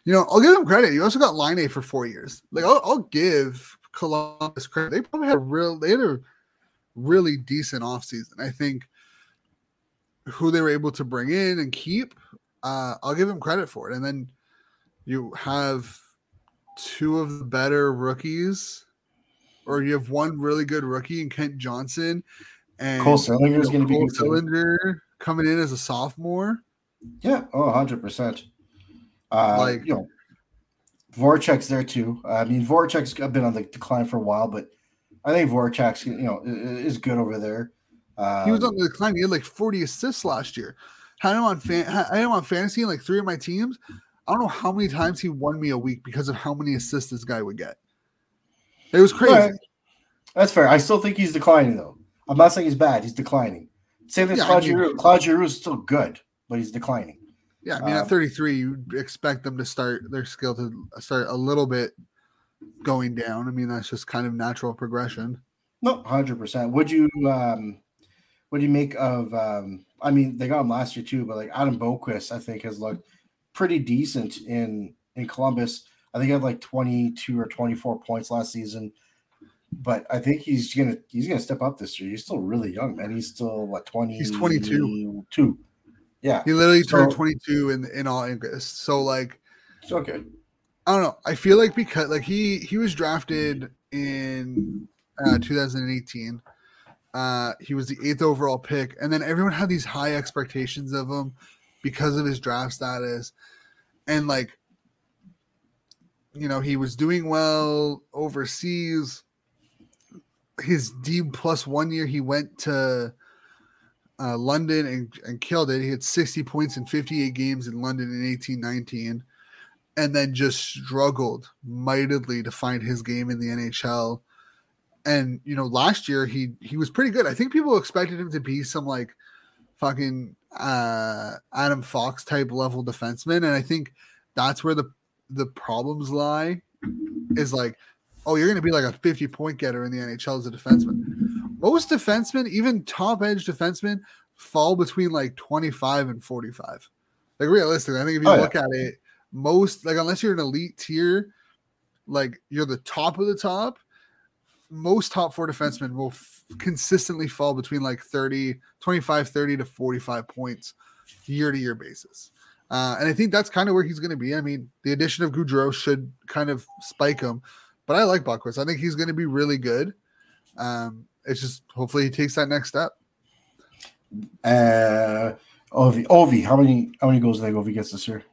you know, I'll give them credit. You also got Laine for four years. Like I'll, I'll give Columbus credit. They probably had a real, they had a really decent offseason. I think who they were able to bring in and keep, uh, I'll give him credit for it. And then you have two of the better rookies, or you have one really good rookie in Kent Johnson, and Cole Sillinger is going to be Cole Sillinger coming in as a sophomore. Yeah, oh, 100 percent. Uh, like you know, Voracek's there too. I mean, Voracek's been on the decline for a while, but I think Voracek's you know is good over there. Um, he was on the decline. He had like 40 assists last year. Had him on fan. I Had him on fantasy in like three of my teams. I don't know how many times he won me a week because of how many assists this guy would get. It was crazy. Right. That's fair. I still think he's declining though. I'm not saying he's bad. He's declining. Same as yeah, Claude Giroux. Claude Giroux is still good, but he's declining. Yeah, I mean, um, at 33, you expect them to start their skill to start a little bit going down. I mean, that's just kind of natural progression. No, hundred percent. Would you um, what do you make of? Um, I mean, they got him last year too, but like Adam Boqvist, I think has looked pretty decent in in Columbus. I think he had like 22 or 24 points last season. But I think he's gonna he's gonna step up this year. He's still really young, man. He's still what 20 he's 22. Two. Yeah. He literally so, turned 22 in in all August. So like it's okay. I don't know. I feel like because like he he was drafted in uh 2018. Uh he was the eighth overall pick, and then everyone had these high expectations of him because of his draft status. And like, you know, he was doing well overseas. His D plus one year, he went to uh, London and, and killed it. He had 60 points in 58 games in London in 1819 and then just struggled mightily to find his game in the NHL. And you know, last year he he was pretty good. I think people expected him to be some like fucking uh, Adam Fox type level defenseman, and I think that's where the the problems lie. Is like, oh, you're going to be like a 50 point getter in the NHL as a defenseman. Most defensemen, even top edge defensemen, fall between like 25 and 45. Like realistically, I think if you oh, look yeah. at it, most like unless you're an elite tier, like you're the top of the top, most top four defensemen will f- consistently fall between like 30, 25, 30 to 45 points year to year basis. Uh, and I think that's kind of where he's going to be. I mean, the addition of Gaudreau should kind of spike him, but I like Boqvist. I think he's going to be really good. Um, it's just hopefully he takes that next step. Uh, Ovi, Ovi, how many how many goals do think Ovi gets this year?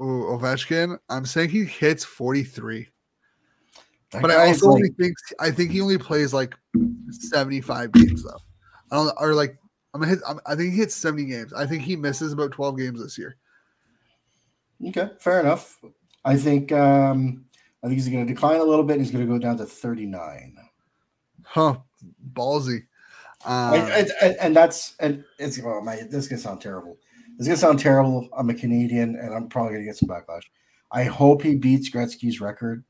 Ooh, Ovechkin, I'm saying he hits 43. That but I also like, only think I think he only plays like 75 games though. I don't or like I'm hit. I'm, i think he hits 70 games. I think he misses about 12 games this year. Okay, fair enough. I think um I think he's going to decline a little bit. And he's going to go down to 39. Huh, ballsy. Um, and, and, and, that's and it's oh my this is gonna sound terrible. This is gonna sound terrible. I'm a Canadian and I'm probably gonna get some backlash. I hope he beats Gretzky's record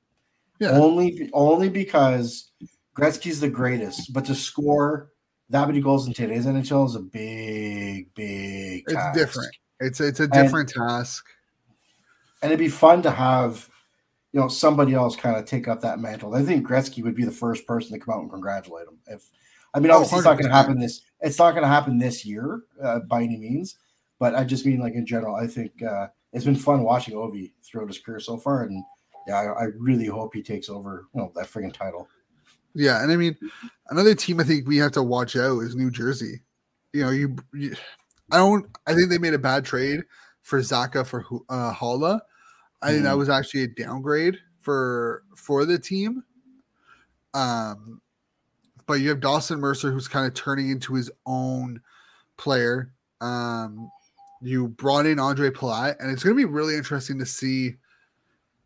yeah. Only only because Gretzky's the greatest, but to score that many goals in today's NHL is a big, big. It's different. It's it's a different and, task. And it'd be fun to have, you know, somebody else kind of take up that mantle. I think Gretzky would be the first person to come out and congratulate him. If I mean, oh, obviously, oh, it's not going to happen this. It's not going to happen this year uh, by any means. But I just mean, like in general, I think uh, it's been fun watching Ovi throughout his career so far, and yeah, I, I really hope he takes over, you know, that friggin' title. Yeah, and I mean, another team I think we have to watch out is New Jersey. You know, you, you I don't. I think they made a bad trade for Zacha for uh, Haula. I think that mm-hmm. was actually a downgrade for for the team. Um, but you have Dawson Mercer who's kind of turning into his own player. Um, you brought in Andre Palat, and it's going to be really interesting to see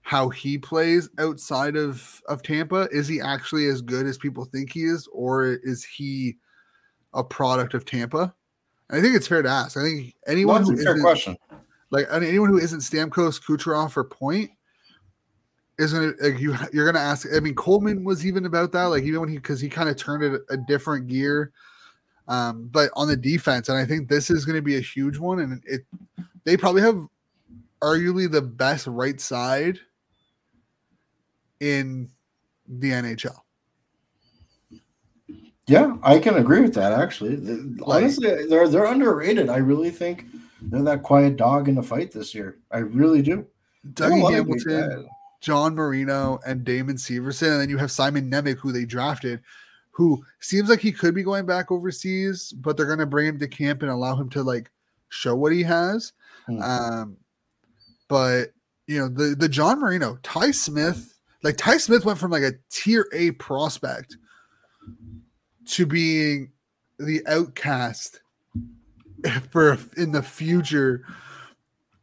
how he plays outside of of Tampa. Is he actually as good as people think he is, or is he a product of Tampa? And I think it's fair to ask. I think anyone well, who isn't, question. like anyone who isn't Stamkos, Kucherov, or Point is gonna like you. You're gonna ask. I mean, Coleman was even about that. Like even when he because he kind of turned it a different gear. Um, but on the defense, and I think this is going to be a huge one, and it they probably have arguably the best right side in the NHL. Yeah, I can agree with that. Actually, honestly, they're they're underrated. I really think they're that quiet dog in the fight this year. I really do. Dougie Hamilton, John Marino, and Damon Severson, and then you have Simon Nemec, who they drafted, who seems like he could be going back overseas, but they're going to bring him to camp and allow him to like show what he has. Mm-hmm. Um, but you know the the John Marino, Ty Smith like Ty Smith went from like a tier A prospect to being the outcast for in the future.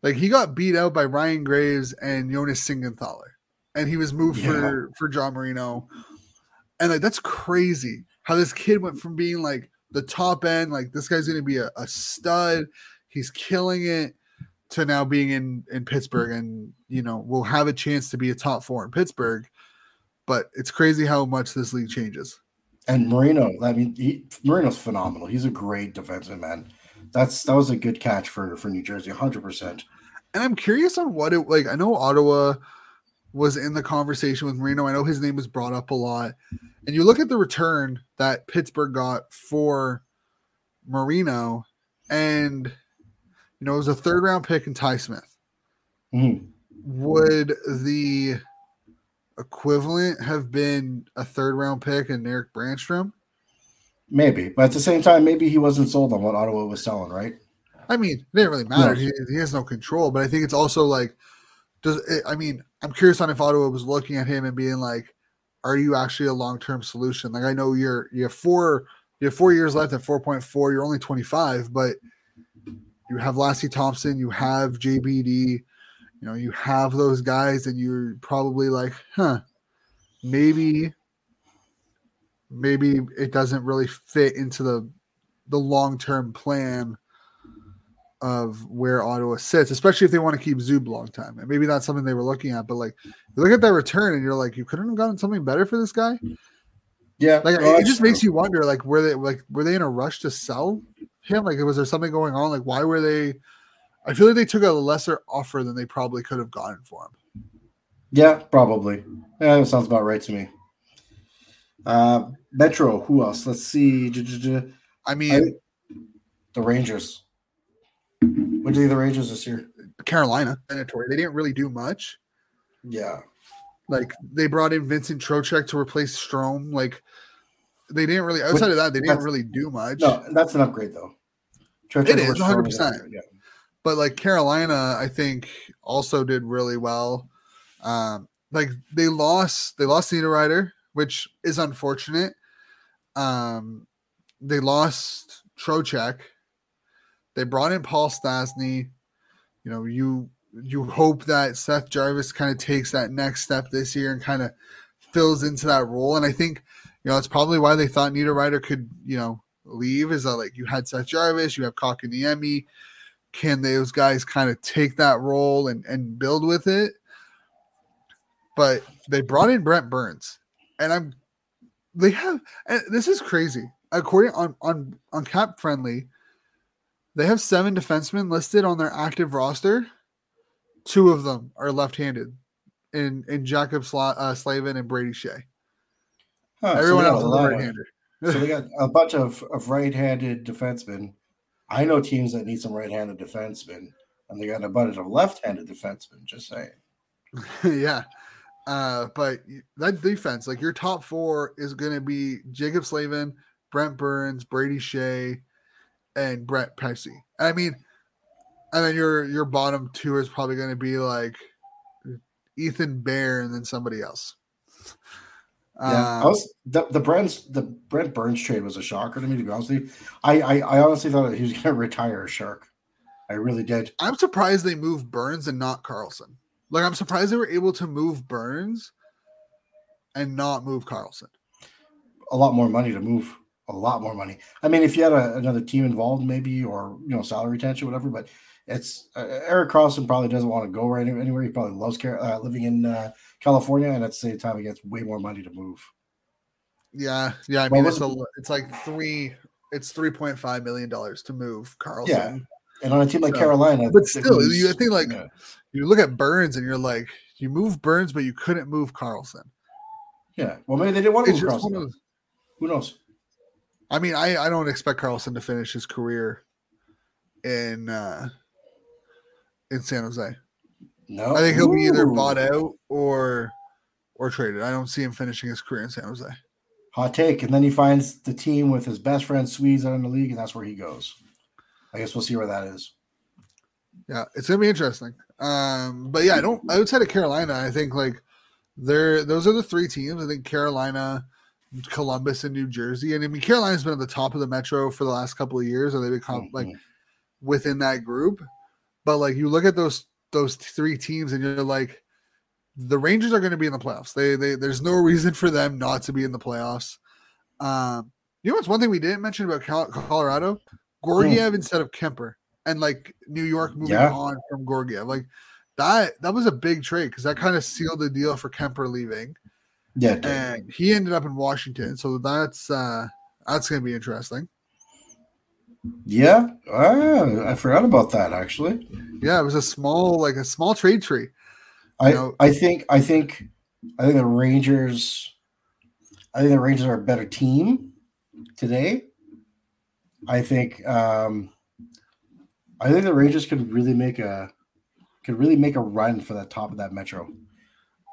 Like he got beat out by Ryan Graves and Jonas Siegenthaler, and he was moved yeah. for for John Marino. And like that's crazy how this kid went from being like the top end, like this guy's gonna be a, a stud, he's killing it, to now being in in Pittsburgh and you know will have a chance to be a top four in Pittsburgh. But it's crazy how much this league changes. And Marino, I mean, he, Marino's phenomenal. He's a great defensive man. That's that was a good catch for for New Jersey, hundred percent. And I'm curious on what it like. I know Ottawa was in the conversation with Marino. I know his name was brought up a lot. And you look at the return that Pittsburgh got for Marino, and you know, it was a third round pick in Ty Smith. Mm-hmm. Would the equivalent have been a third round pick in Erik Brannstrom? Maybe, but at the same time, maybe he wasn't sold on what Ottawa was selling, right? I mean, it didn't really matter. No. He, he, has no control, but I think it's also like, does it, I mean, I'm curious on if Ottawa was looking at him and being like, are you actually a long term solution? Like, I know you're you have four you have four years left at 4.4. You're only 25, but you have Lassi Thompson, you have JBD, you know, you have those guys, and you're probably like, huh, maybe, maybe it doesn't really fit into the the long term plan of where Ottawa sits, especially if they want to keep Zub long time. And maybe that's something they were looking at, but like you look at that return and you're like, you couldn't have gotten something better for this guy. Yeah, like it just true. makes you wonder, like, were they like were they in a rush to sell him? Like, was there something going on? Like, why were they? I feel like they took a lesser offer than they probably could have gotten for him. Yeah, probably. Yeah, that sounds about right to me. Uh, Metro. Who else? Let's see. I mean, I, the Rangers. What do you the Rangers this year? Carolina. They didn't really do much. Yeah. Like they brought in Vincent Trocheck to replace Strome. Like they didn't really outside of that, they didn't really do much. No, that's an upgrade though. It is 100. percent But like Carolina, I think also did really well. Um, like they lost, they lost Nita Niederreiter, which is unfortunate. Um, they lost Trocheck. They brought in Paul Stastny. You know, you you hope that Seth Jarvis kind of takes that next step this year and kind of fills into that role. And I think, you know, that's probably why they thought Nita Niederreiter could, you know, leave is that like you had Seth Jarvis, you have Kotkaniemi. Can those guys kind of take that role and, and build with it? But they brought in Brent Burns. And I'm they have and this is crazy. According on on on Cap Friendly, they have seven defensemen listed on their active roster. Two of them are left-handed, in in Jacob Sla, uh, Slavin and Brady Skjei. Huh, Everyone got else is lot of- right-hander. So they got a bunch of, of right-handed defensemen. I know teams that need some right-handed defensemen, and they got a bunch of left-handed defensemen. Just saying. (laughs) yeah. Uh, but that defense, like your top four, is going to be Jacob Slavin, Brent Burns, Brady Skjei, and Brett Pesce. I mean, and then your your bottom two is probably going to be like Ethan Bear and then somebody else. Yeah, I Um, was the the Brent's the Brent Burns trade was a shocker to me. To be honest with you, I I, I honestly thought that he was (laughs) going to retire a shark. I really did. I'm surprised they moved Burns and not Karlsson. Like I'm surprised they were able to move Burns and not move Karlsson. A lot more money to move. A lot more money. I mean, if you had a, another team involved, maybe, or you know, salary retention, whatever. But it's uh, Erik Karlsson probably doesn't want to go right anywhere. He probably loves Car- uh, living in uh, California, and at the same time, he gets way more money to move. Yeah, yeah. I Well, mean, it's a, it's like three, it's three point five million dollars to move Karlsson. Yeah. And on a team like So- Carolina, but still, moves- you- I think, like, yeah. You look at Burns and you're like, you move Burns, but you couldn't move Karlsson. yeah. Well, maybe they didn't want to It's move Karlsson. of, Who knows? I mean, I I don't expect Karlsson to finish his career in uh in San Jose. No, I think he'll be either bought out or or traded. I don't see him finishing his career in San Jose. Hot take. And then he finds the team with his best friend Swedes out in the league, and that's where he goes. I guess we'll see where that is. Yeah, it's gonna be interesting. Um, but yeah, I don't outside of Carolina, I think like they're those are the three teams. I think Carolina, Columbus, and New Jersey. And I mean Carolina's been at the top of the metro for the last couple of years, and they become like Mhm. within that group. But like you look at those those three teams and you're like, the Rangers are going to be in the playoffs. They they there's no reason for them not to be in the playoffs. Um, you know what's one thing we didn't mention about Colorado? Georgiev instead of Kuemper, and like New York moving Yeah. on from Georgiev, like that that was a big trade because that kind of sealed the deal for Kuemper leaving, yeah, and he ended up in Washington. So that's uh that's going to be interesting. Yeah. Ah, I forgot about that actually. Yeah, it was a small like a small trade tree. I, know- I think I think I think the Rangers I think the Rangers are a better team today. I think um I think the Rangers could really make a could really make a run for the top of that metro.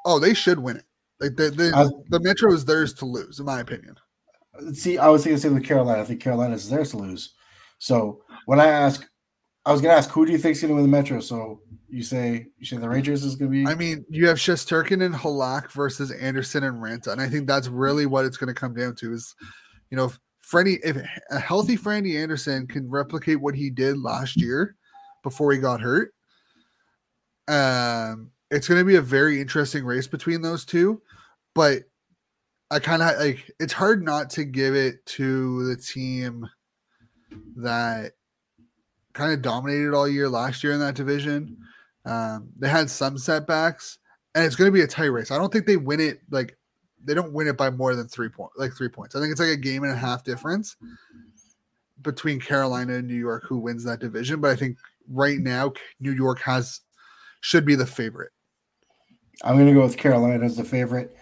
Oh, they should win it. Like the the, I- the Metro is theirs to lose, in my opinion. See, I was thinking the same with Carolina. I think Carolina is theirs to lose. So when I ask I was gonna ask who do you think is gonna win the metro? So you say you say the Rangers is gonna be I mean, you have Shesterkin and Halak versus Andersen and Raanta, and I think that's really what it's going to come down to. Is you know, if Freddie, if a healthy Frandy Andersen can replicate what he did last year before he got hurt, um, it's going to be a very interesting race between those two. But I kind of like it's hard not to give it to the team that kind of dominated all year last year in that division. Um, they had some setbacks, and it's going to be a tight race. I don't think they win it like they don't win it by more than three point, like three points. I think it's like a game and a half difference between Carolina and New York who wins that division. But I think right now New York has should be the favorite. I'm gonna go with Carolina as the favorite,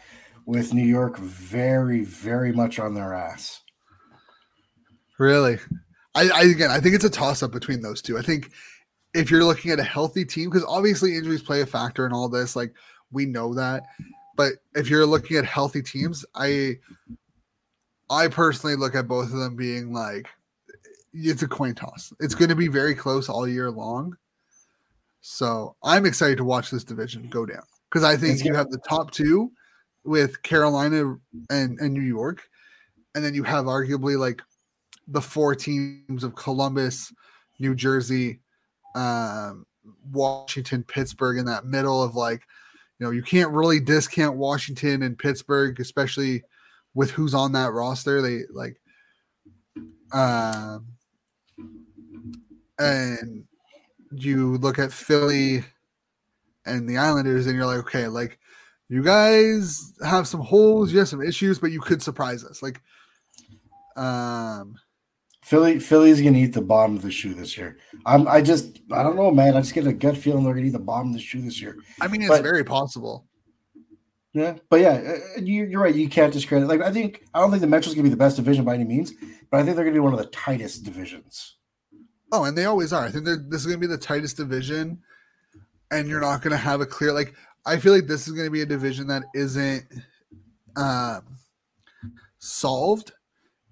with New York very, very much on their ass. Really, I, I again I think it's a toss up between those two. I think if you're looking at a healthy team, because obviously injuries play a factor in all this, like we know that. But if you're looking at healthy teams, I I personally look at both of them being like it's a coin toss. It's going to be very close all year long. So I'm excited to watch this division go down because I think you have the top two with Carolina and, and New York, and then you have arguably like the four teams of Columbus, New Jersey, um, Washington, Pittsburgh in that middle of like, you know, you can't really discount Washington and Pittsburgh, especially with who's on that roster. They like, um, and you look at Philly and the Islanders, and you're like, okay, like you guys have some holes, you have some issues, but you could surprise us. Like, um, Philly, Philly's gonna eat the bottom of the shoe this year. I'm, I just, I don't know, man. I just get a gut feeling they're gonna eat the bottom of the shoe this year. I mean, it's But- very possible. Yeah, but yeah, uh, you, you're right. You can't discredit. Like, I think I don't think the Metro's gonna be the best division by any means, but I think they're gonna be one of the tightest divisions. Oh, and they always are. I think they're, this is going to be the tightest division, and you're not going to have a clear like. I feel like this is going to be a division that isn't um, solved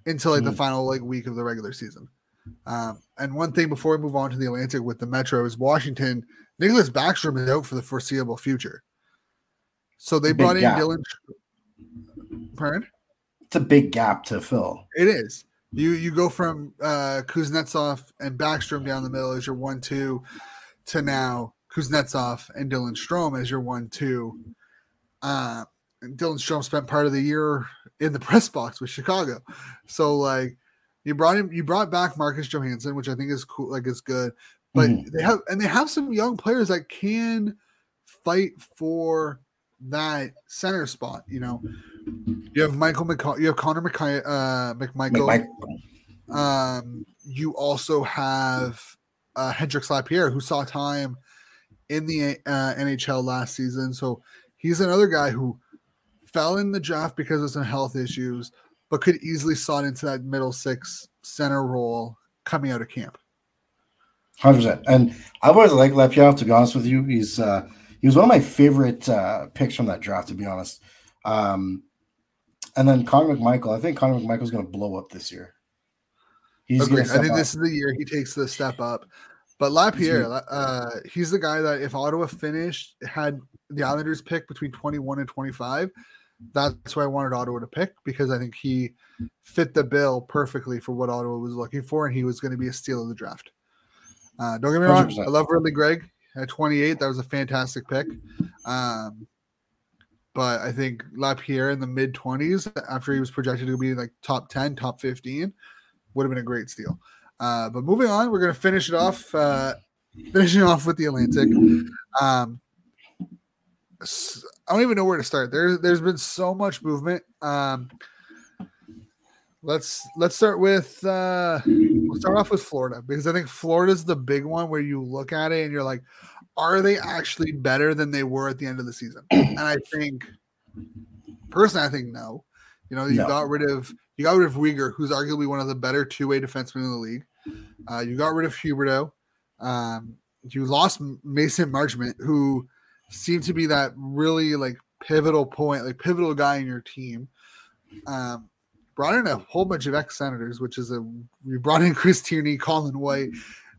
until like the Mhm. final like week of the regular season. Um, and one thing before we move on to the Atlantic with the Metro is Washington. Nicklas Backstrom is out for the foreseeable future. So they brought in gap. Dylan. Pardon? It's a big gap to fill. It is. You you go from uh, Kuznetsov and Backstrom down the middle as your one two, to now Kuznetsov and Dylan Strome as your one two. Uh, and Dylan Strome spent part of the year in the press box with Chicago, so like you brought him, you brought back Marcus Johansson, which I think is cool, like it's good. But Mhm. they have and they have some young players that can fight for that center spot. You know, you have Michael McCall, you have Connor McKay, uh, McMichael. Um, you also have uh, Hendrix Lapierre, who saw time in the uh, NHL last season. So he's another guy who fell in the draft because of some health issues, but could easily slot into that middle six center role coming out of camp. Hundred percent. And I've always liked Lapierre. To be honest with you, he's uh, he was one of my favorite uh, picks from that draft. To be honest, um, and then Connor McMichael. I think Connor McMichael's going to blow up this year. He's Agreed. I think this is the year he takes the step up. But Lapierre, uh, he's the guy that if Ottawa finished had the Islanders pick between 21 and 25, that's why I wanted Ottawa to pick because I think he fit the bill perfectly for what Ottawa was looking for, and he was going to be a steal of the draft. Uh, don't get me wrong, 100%. I love Ridly Greig at 28. That was a fantastic pick. Um, but I think Lapierre in the mid 20s, after he was projected to be like top 10, top 15, would have been a great steal. Uh, but moving on, we're going to finish it off. Uh, (laughs) finishing off with the Atlantic. Um, I don't even know where to start. There's there's been so much movement. Um, let's let's start with uh, we'll start off with Florida because I think Florida's the big one where you look at it and you're like, are they actually better than they were at the end of the season? And I think personally, I think no. You know, you No. got rid of you got rid of Weegar, who's arguably one of the better two way defensemen in the league. Uh, you got rid of Huberdeau. Um, you lost Mason Marchment, who seemed to be that really like pivotal point, like pivotal guy in your team. Um, brought in a whole bunch of ex senators, which is a we brought in Chris Tierney, Colin White,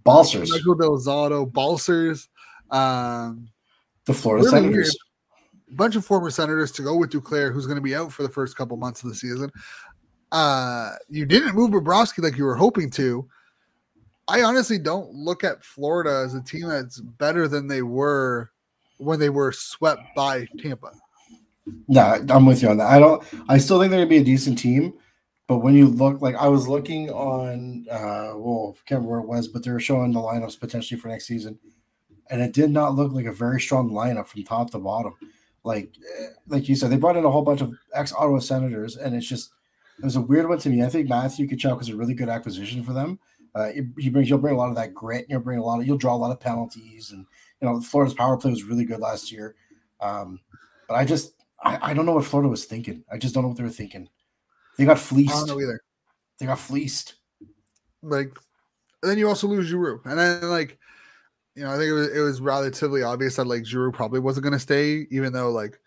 Balcers, Michael Delzato, Balcers, um, the Florida really Senators. weird. a bunch of former senators to go with Duclair, who's going to be out for the first couple months of the season. Uh, you didn't move Bobrovsky like you were hoping to. I honestly don't look at Florida as a team that's better than they were when they were swept by Tampa. No, I'm with you on that. I don't. I still think they're gonna be a decent team, but when you look, like I was looking on, uh, well, I can't remember where it was, but they were showing the lineups potentially for next season, and it did not look like a very strong lineup from top to bottom. Like, eh, like you said, they brought in a whole bunch of ex Ottawa Senators, and it's just it was a weird one to me. I think Matthew Tkachuk was a really good acquisition for them. Uh, he brings you'll bring a lot of that grit. You'll bring a lot of you'll draw a lot of penalties, and you know Florida's power play was really good last year. Um, but I just I, I don't know what Florida was thinking. I just don't know what they were thinking. They got fleeced. I don't know either. They got fleeced. Like, and then you also lose Giroux, and then like, you know, I think it was it was relatively obvious that like Giroux probably wasn't going to stay, even though like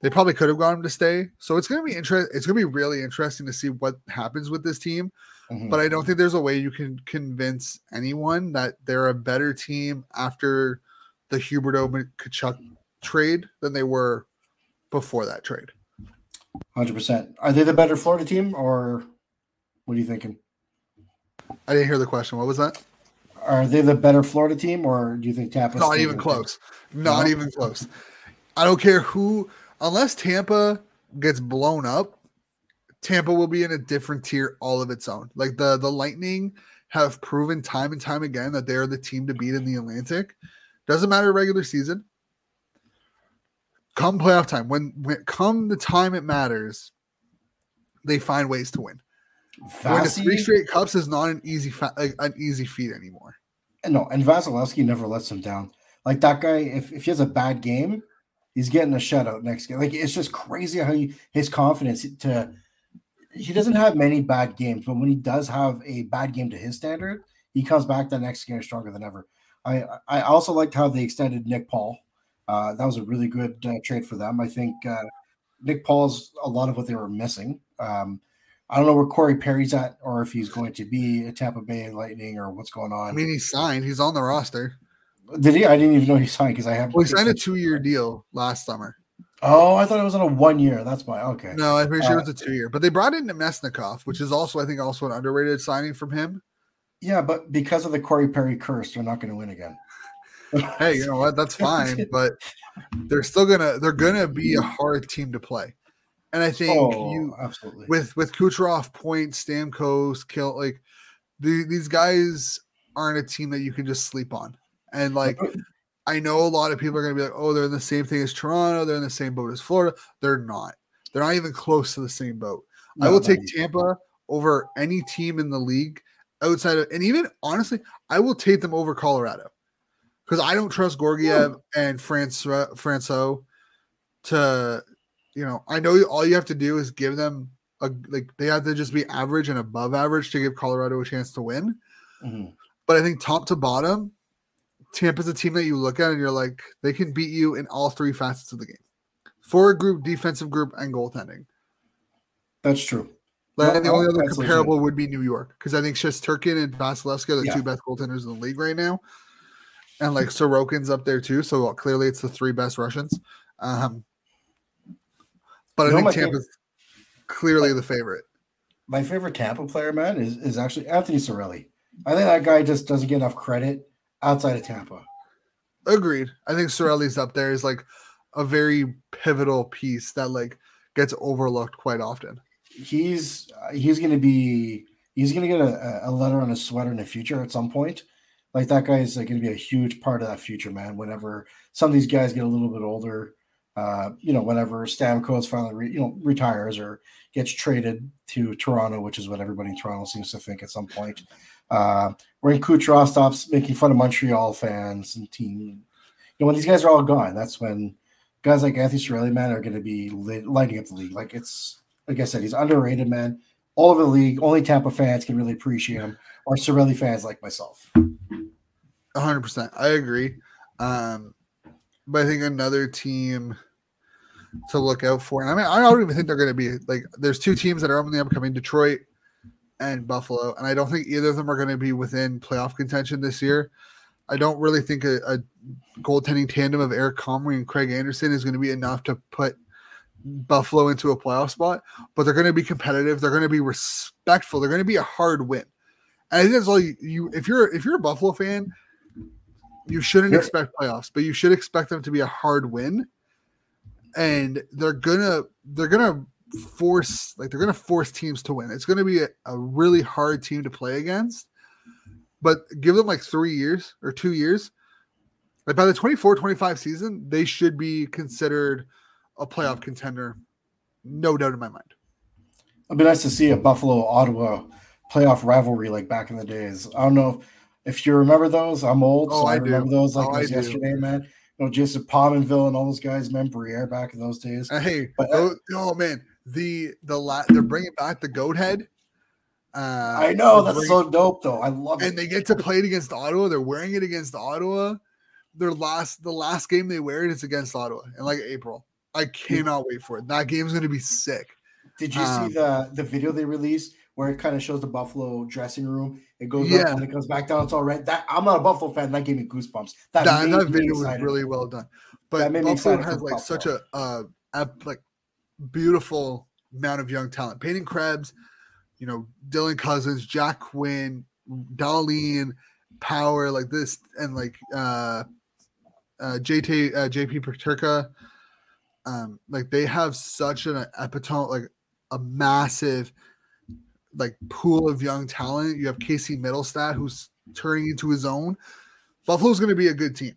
they probably could have got him to stay. So it's going to be interesting. It's going to be really interesting to see what happens with this team. Mhm. But I don't think there's a way you can convince anyone that they're a better team after the Huberdeau Tkachuk trade than they were before that trade. Hundred percent. Are they the better Florida team, or what are you thinking? I didn't hear the question. What was that? Are they the better Florida team, or do you think Tampa? Not even close. Not No? even close. I don't care who, unless Tampa gets blown up, Tampa will be in a different tier all of its own. Like the the Lightning have proven time and time again that they're the team to beat in the Atlantic. Doesn't matter regular season. come playoff time, when, when come the time it matters, they find ways to win. To three straight cups is not an easy fa- like, an easy feat anymore. Uh, no, and Vasilevskiy never lets him down. Like that guy, if, if he has a bad game, he's getting a shutout next game. Like it's just crazy how he, his confidence to he doesn't have many bad games, but when he does have a bad game to his standard, he comes back the next game stronger than ever. I I also liked how they extended Nick Paul. Uh, that was a really good uh, trade for them. I think uh, Nick Paul's a lot of what they were missing. Um, I don't know where Corey Perry's at, or if he's going to be at Tampa Bay Lightning, or what's going on. I mean, he's signed. He's on the roster. Did he? I didn't even know he signed because I haven't. Well, he signed a two-year deal last summer. Oh, I thought it was on a one year. That's why. Okay. No, I'm pretty sure Uh, it was a two-year. But they brought in Namestnikov, which is also, I think, also an underrated signing from him. Yeah, but because of the Corey Perry curse, they're not going to win again. (laughs) Hey, you know what? That's fine, (laughs) but they're still gonna they're gonna be a hard team to play. And I think oh, you absolutely. with with Kucherov, Point, Stamkos, Kill, like the, these guys aren't a team that you can just sleep on. And like I know a lot of people are gonna be like, oh, they're in the same thing as Toronto, they're in the same boat as Florida. They're not. They're not even close to the same boat. I will take. Tampa over any team in the league outside of, and even honestly, I will take them over Colorado because I don't trust Georgiev and Francois Franco to, you know, I know all you have to do is give them a like they have to just be average and above average to give Colorado a chance to win. Mhm. But I think top to bottom, Tampa's a team that you look at and you're like, they can beat you in all three facets of the game. Forward group, defensive group, and goaltending. That's true. Like, the only other comparable would be New York because I think Shesterkin and Vasilevskiy are the Yeah. two best goaltenders in the league right now, and like Sorokin's up there too. So well, clearly, it's the three best Russians. Um, but You I think Tampa's clearly the favorite. My favorite Tampa player, man, is, is actually Anthony Cirelli. I think that guy just doesn't get enough credit outside of Tampa. Agreed. I think Cirelli's up there is like a very pivotal piece that like gets overlooked quite often. He's he's gonna be he's gonna get a, a letter on his sweater in the future at some point. Like that guy is like, gonna be a huge part of that future, man. Whenever some of these guys get a little bit older, uh, you know, whenever Stamkos finally re, you know retires or gets traded to Toronto, which is what everybody in Toronto seems to think at some point. Uh, when Kucherov stops making fun of Montreal fans and team, you know, when these guys are all gone, that's when guys like Anthony Cirelli, man, are going to be lit, lighting up the league. Like it's like I said, he's underrated, man. All over the league, only Tampa fans can really appreciate him, or Cirelli fans like myself. hundred percent. I agree. Um, but I think another team to look out for, and I mean, I don't even think they're going to be like. There's two teams that are on the upcoming: Detroit and Buffalo, and I don't think either of them are going to be within playoff contention this year. I don't really think a, a goaltending tandem of Eric Comrie and Craig Anderson is going to be enough to put Buffalo into a playoff spot. But they're going to be competitive. They're going to be respectful. They're going to be a hard win. And I think that's all you, you if you're if you're a Buffalo fan, you shouldn't Yeah. expect playoffs, but you should expect them to be a hard win. And they're gonna they're gonna force like they're gonna force teams to win. It's gonna be a, a really hard team to play against. But give them like three years or two years. Like by the 24-25 season, they should be considered a playoff contender. No doubt in my mind. It'd be nice to see a Buffalo Ottawa playoff rivalry like back in the days. I don't know if, if you remember those. I'm old, Oh, so I, I remember those like Oh, it was yesterday, man. You know, Jason Pominville and all those guys, man, Briere back in those days. Uh, Hey, But- oh, oh, man, the the la- they're bringing back the goat head. Uh, I know that's bringing- so dope, though. I love and it. And they get to play it against Ottawa. They're wearing it against Ottawa. Their last the last game they wear it is against Ottawa in like April. I cannot wait for it. That game's gonna be sick. Did you um, see the the video they released where it kind of shows the Buffalo dressing room? It goes Yeah. up and it comes back down. It's all red. That I'm not a Buffalo fan. That gave me goosebumps. That, That, that video was really well done. But That made Buffalo has like such a uh like beautiful amount of young talent. Peyton Krebs, you know, Dylan Cozens, Jack Quinn, Dahlin, Power, like this, and like uh uh JT uh, JP Peterka. Um, like they have such an epitome, like a massive like pool of young talent. You have Casey Mittelstadt who's turning into his own. Buffalo's gonna be a good team.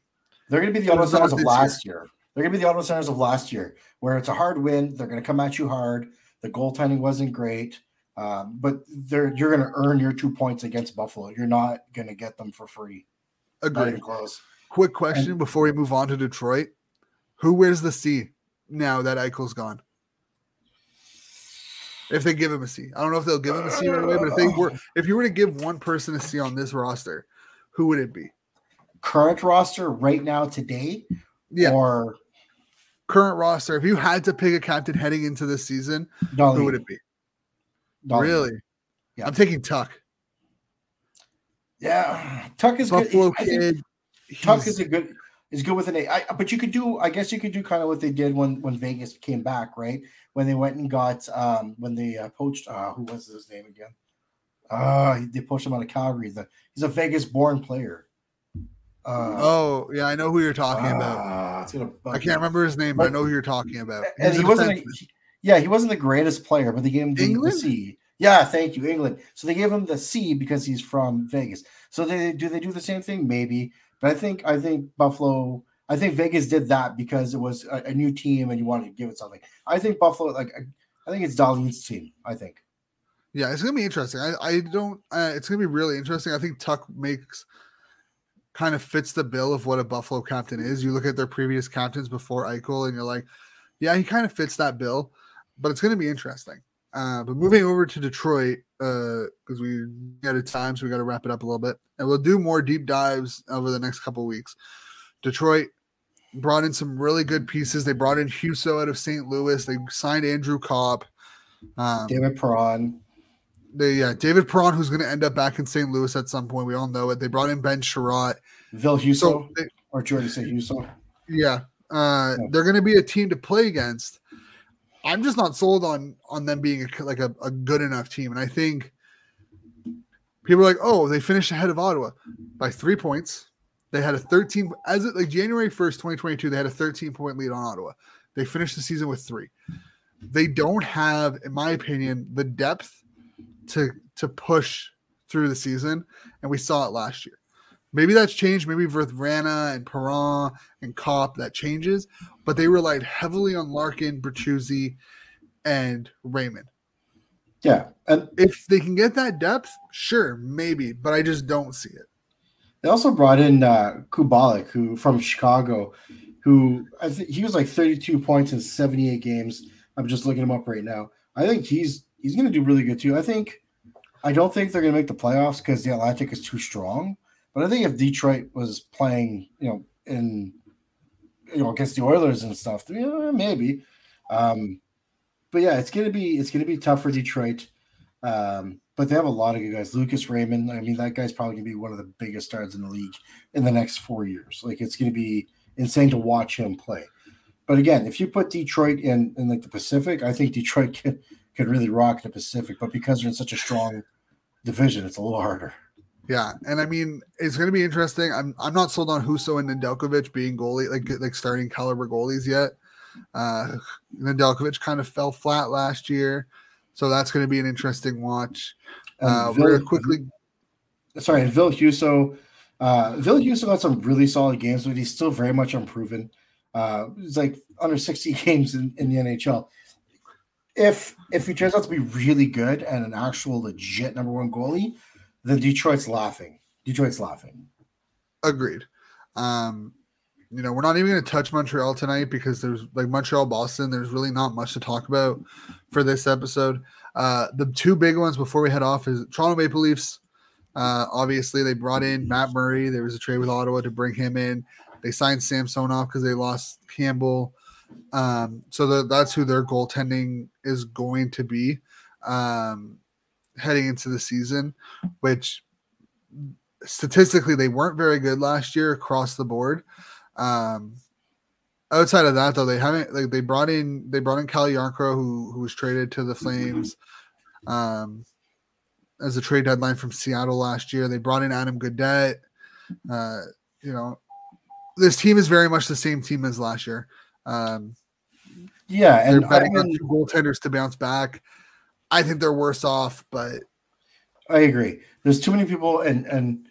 They're going to be the But other it's not size of last year. They're going to be the Ottawa Senators of last year, where it's a hard win. They're going to come at you hard. The goaltending wasn't great, um, but they're you're going to earn your two points against Buffalo. You're not going to get them for free. Agreed. close. Quick question and, before we move on to Detroit: Who wears the C now that Eichel's gone? If they give him a C, I don't know if they'll give him a C right away, but if they were, if you were to give one person a C on this roster, who would it be? Current roster right now today, yeah, or current roster. If you had to pick a captain heading into this season, who would it be? Really? Yeah. I'm taking Tuch. Yeah, Tuch is Buffalo good. Kid. Tuch is a good is good with an A. I, but you could do, I guess you could do kind of what they did when when Vegas came back, right? When they went and got um when they uh, poached uh who was his name again? Uh they poached him out of Calgary. The, he's a Vegas born player. Uh, oh yeah, I know who you're talking uh, about. Ah, I can't remember his name, but, but I know who you're talking about. and he wasn't. A, yeah, he wasn't the greatest player, but they gave him the, the, C. Yeah, thank you, Engelland. So they gave him the C because he's from Vegas. So they do they do the same thing? Maybe, but I think I think Buffalo. I think Vegas did that because it was a, a new team and you wanted to give it something. I think Buffalo, like I think it's Dahlin's team. I think. Yeah, it's gonna be interesting. I, I don't. Uh, it's gonna be really interesting. I think Tuch makes kind of fits the bill of what a Buffalo captain is. You look at their previous captains before Eichel, and you're like, yeah, he kind of fits that bill. But it's to be interesting. Uh, but moving over to Detroit, because uh, we got a time, so we got to wrap it up a little bit, and we'll do more deep dives over the next couple weeks. Detroit brought in some really good pieces. They brought in Husso out of St. Louis. They signed Andrew Copp, um, David Perron. They yeah, David Perron, who's going to end up back in St. Louis at some point. We all know it. They brought in Ben Chiarot, Ville Husso, so they, or Jordan say Husso. Yeah, uh, yeah. they're going to be a team to play against. I'm just not sold on on them being a, like a, a good enough team, and I think people are like, oh, they finished ahead of Ottawa by three points. They had a 13 as it like January 1st, 2022. They had a 13 point lead on Ottawa. They finished the season with three. They don't have, in my opinion, the depth to to push through the season, and we saw it last year. Maybe that's changed. Maybe with Vrana and Perron and Copp that changes, but they relied heavily on Larkin, Bertuzzi, and Raymond. Yeah, and if they can get that depth, sure, maybe, but I just don't see it. They also brought in uh, Kubalik, who from Chicago, who I think he was like 32 points in 78 games. I'm just looking him up right now. I think he's he's going to do really good too. I think I don't think they're going to make the playoffs because the Atlantic is too strong. But I think if Detroit was playing, you know, in you know against the Oilers and stuff, yeah, maybe. Um, but yeah, it's gonna be it's gonna be tough for Detroit. Um, but they have a lot of good guys. Lucas Raymond, I mean, that guy's probably gonna be one of the biggest stars in the league in the next four years. Like it's gonna be insane to watch him play. But again, if you put Detroit in in like the Pacific, I think Detroit (laughs) could could really rock the Pacific. But because they're in such a strong division, it's a little harder. Yeah, and I mean it's going to be interesting. I'm I'm not sold on Husso and Nedeljkovic being goalie like like starting caliber goalies yet. Uh, Nedeljkovic kind of fell flat last year, so that's going to be an interesting watch. Uh, Vil, we're quickly. Sorry, and Ville Husso. Uh, Ville Husso had some really solid games, but he's still very much unproven. Uh, he's like under 60 (laughs) games in, in the NHL if if he turns out to be really good and an actual legit number one goalie, then Detroit's laughing. Detroit's laughing. Agreed. Um, you know, we're not even going to touch Montreal tonight because there's like Montreal, Boston. There's really not much to talk about for this episode. Uh, the two big ones before we head off is Toronto Maple Leafs. Uh, obviously, they brought in Matt Murray. There was a trade with Ottawa to bring him in. They signed Samsonov because they lost Campbell. Um, so the, that's who their goaltending is going to be um, heading into the season, which statistically they weren't very good last year across the board. Um, outside of that, though, they haven't like they brought in they brought in Calle Jarnkrok, who who was traded to the Flames um, as a trade deadline from Seattle last year. They brought in Adam Gaudette. Uh, you know, this team is very much the same team as last year. Um, yeah, and they're betting on two goaltenders to bounce back. I think they're worse off, but I agree. There's too many people, and and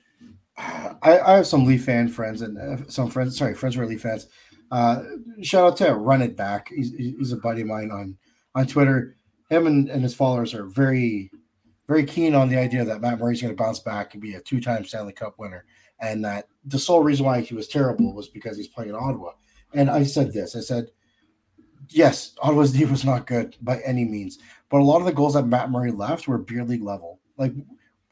I, I have some Leaf fan friends and uh, some friends, sorry, friends Leaf fans. Uh, shout out to Run It Back. He's, he's a buddy of mine on on Twitter. Him and, and his followers are very, very keen on the idea that Matt Murray's going to bounce back and be a two time Stanley Cup winner, and that the sole reason why he was terrible was because he's playing in Ottawa. And I said this. I said, yes, Ottawa's D was not good by any means, but a lot of the goals that Matt Murray left were beer league level. Like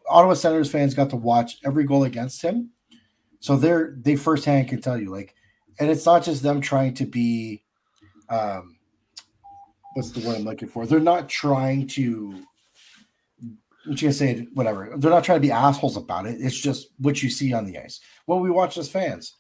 Ottawa Senators fans got to watch every goal against him, so they're they firsthand can tell you like, and it's not just them trying to be, um, what's the word I'm looking for? They're not trying to. I'm gonna say whatever. They're not trying to be assholes about it. It's just what you see on the ice, what we watch as fans,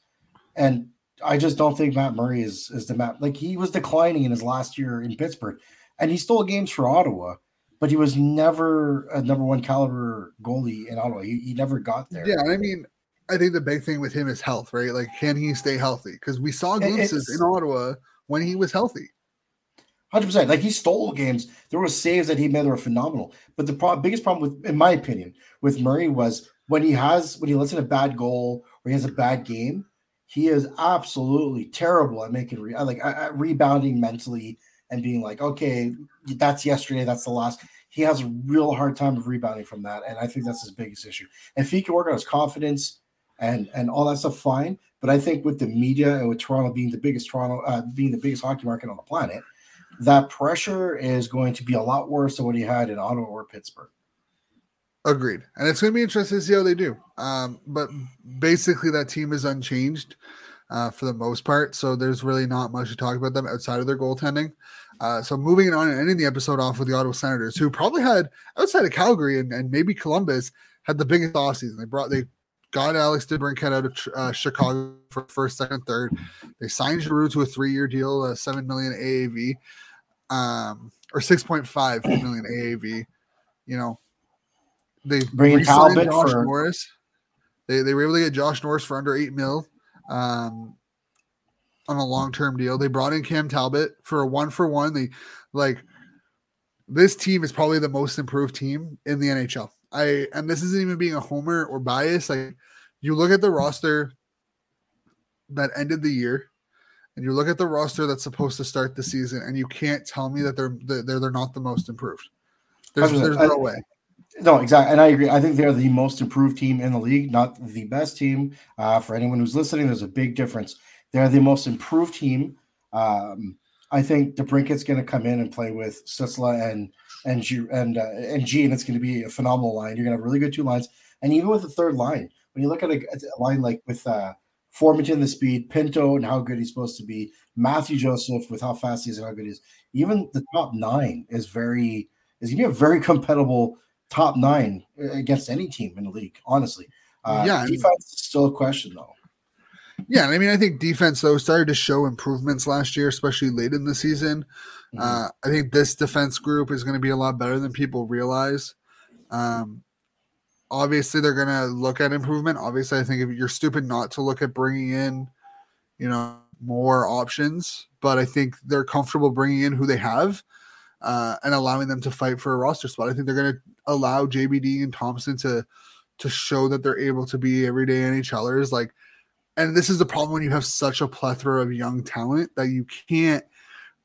and I just don't think Matt Murray is is the Matt like he was declining in his last year in Pittsburgh, and he stole games for Ottawa, but he was never a number one caliber goalie in Ottawa. He, he never got there. Yeah, I mean, I think the big thing with him is health, right? Like, can he stay healthy? Because we saw glimpses in Ottawa when he was healthy. Hundred percent. Like he stole games. There were saves that he made that were phenomenal. But the pro- biggest problem with, in my opinion, with Murray was when he has when he lets in a bad goal or he has a bad game he is absolutely terrible at making re- like at rebounding mentally and being like, okay, that's yesterday, that's the last. He has a real hard time of rebounding from that, and I think that's his biggest issue. And if he can work on his confidence and and all that stuff, fine. But I think with the media and with Toronto being the biggest Toronto uh, being the biggest hockey market on the planet, that pressure is going to be a lot worse than what he had in Ottawa or Pittsburgh. Agreed. And it's going to be interesting to see how they do. Um, but basically, that team is unchanged uh, for the most part. So there's really not much to talk about them outside of their goaltending. Uh, so moving on and ending the episode off with the Ottawa Senators, who probably had outside of Calgary and, and maybe Columbus had the biggest offseason. They brought they got Alex DeBrincat out of uh, Chicago for first, second, third. They signed Giroux to a three-year deal, uh, seven million AAV, um, or six point five million AAV. You know, they bring Talbot Josh for Norris. They they were able to get Josh Norris for under eight mil um, on a long term deal. They brought in Cam Talbot for a one for one. They like this team is probably the most improved team in the NHL. I and this isn't even being a homer or bias. Like you look at the roster that ended the year, and you look at the roster that's supposed to start the season, and you can't tell me that they're they're they're not the most improved. There's, there's no way. No, exactly, and I agree. I think they're the most improved team in the league, not the best team. Uh, for anyone who's listening, there's a big difference. They're the most improved team. Um, I think DeBrincat's going to come in and play with Stützle and and G, and uh, and G, and it's going to be a phenomenal line. You're going to have really good two lines, and even with the third line, when you look at a, a line like with uh, Formenton, the speed, Pinto, and how good he's supposed to be, Mathieu Joseph with how fast he is and how good he is, even the top nine is very is going to be a very compatible top nine against any team in the league. Honestly, uh, yeah, defense is still a question though. Yeah, I mean, I think defense though started to show improvements last year, especially late in the season. Mm-hmm. Uh, I think this defense group is going to be a lot better than people realize. Um, obviously, they're going to look at improvement. Obviously, I think if you're stupid not to look at bringing in, you know, more options, but I think they're comfortable bringing in who they have uh, and allowing them to fight for a roster spot. I think they're going to allow JBD and Thomson to to show that they're able to be everyday NHLers. Like, and this is the problem when you have such a plethora of young talent that you can't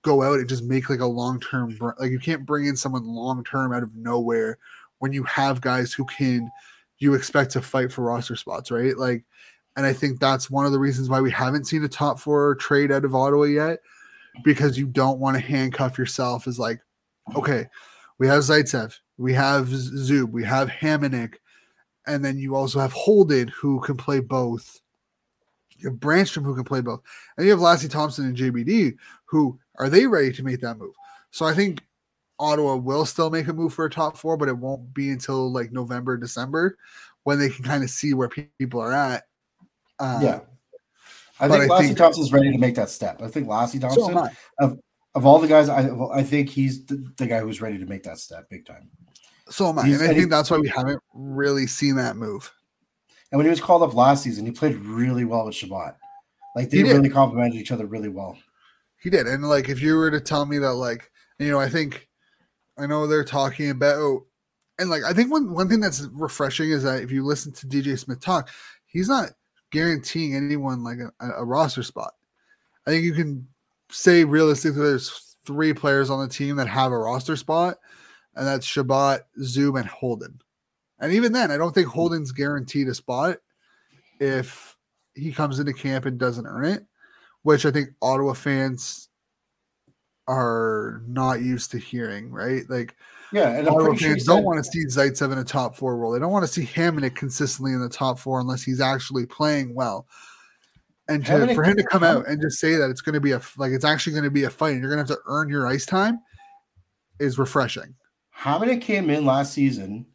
go out and just make like a long term like you can't bring in someone long term out of nowhere when you have guys who can you expect to fight for roster spots, right? Like, and I think that's one of the reasons why we haven't seen a top four trade out of Ottawa yet, because you don't want to handcuff yourself as like, okay, we have Zaitsev, we have Zub, we have Hamonic, and then you also have Holden who can play both. You have Brannstrom who can play both, and you have Lassi Thomson and JBD who are they ready to make that move? So I think Ottawa will still make a move for a top four, but it won't be until like November, December when they can kind of see where people are at. Um, yeah. I think Lassi Thomson's ready to make that step. I think Lassi Thomson, so of, of all the guys, I I think he's the, the, guy who's ready to make that step big time. So am I, he's, and I think he, that's why we haven't really seen that move. And when he was called up last season, he played really well with Chabot. Like they really complemented each other really well. He did, and like if you were to tell me that, like you know, I think I know they're talking about, and like I think one one thing that's refreshing is that if you listen to DJ Smith talk, he's not guaranteeing anyone like a, a roster spot. I think you can say realistically there's three players on the team that have a roster spot, and that's Chabot, Zub, and Holden. And even then, I don't think Holden's guaranteed a spot if he comes into camp and doesn't earn it, which I think Ottawa fans are not used to hearing, right? Like, yeah, and Ottawa fans don't want to see Zaitsev in a top four role. They don't want to see Hamonic consistently in the top four unless he's actually playing well. And to, for him to come out and just say that it's going to be a like it's actually going to be a fight and you're going to have to earn your ice time is refreshing. Hamonic came in last season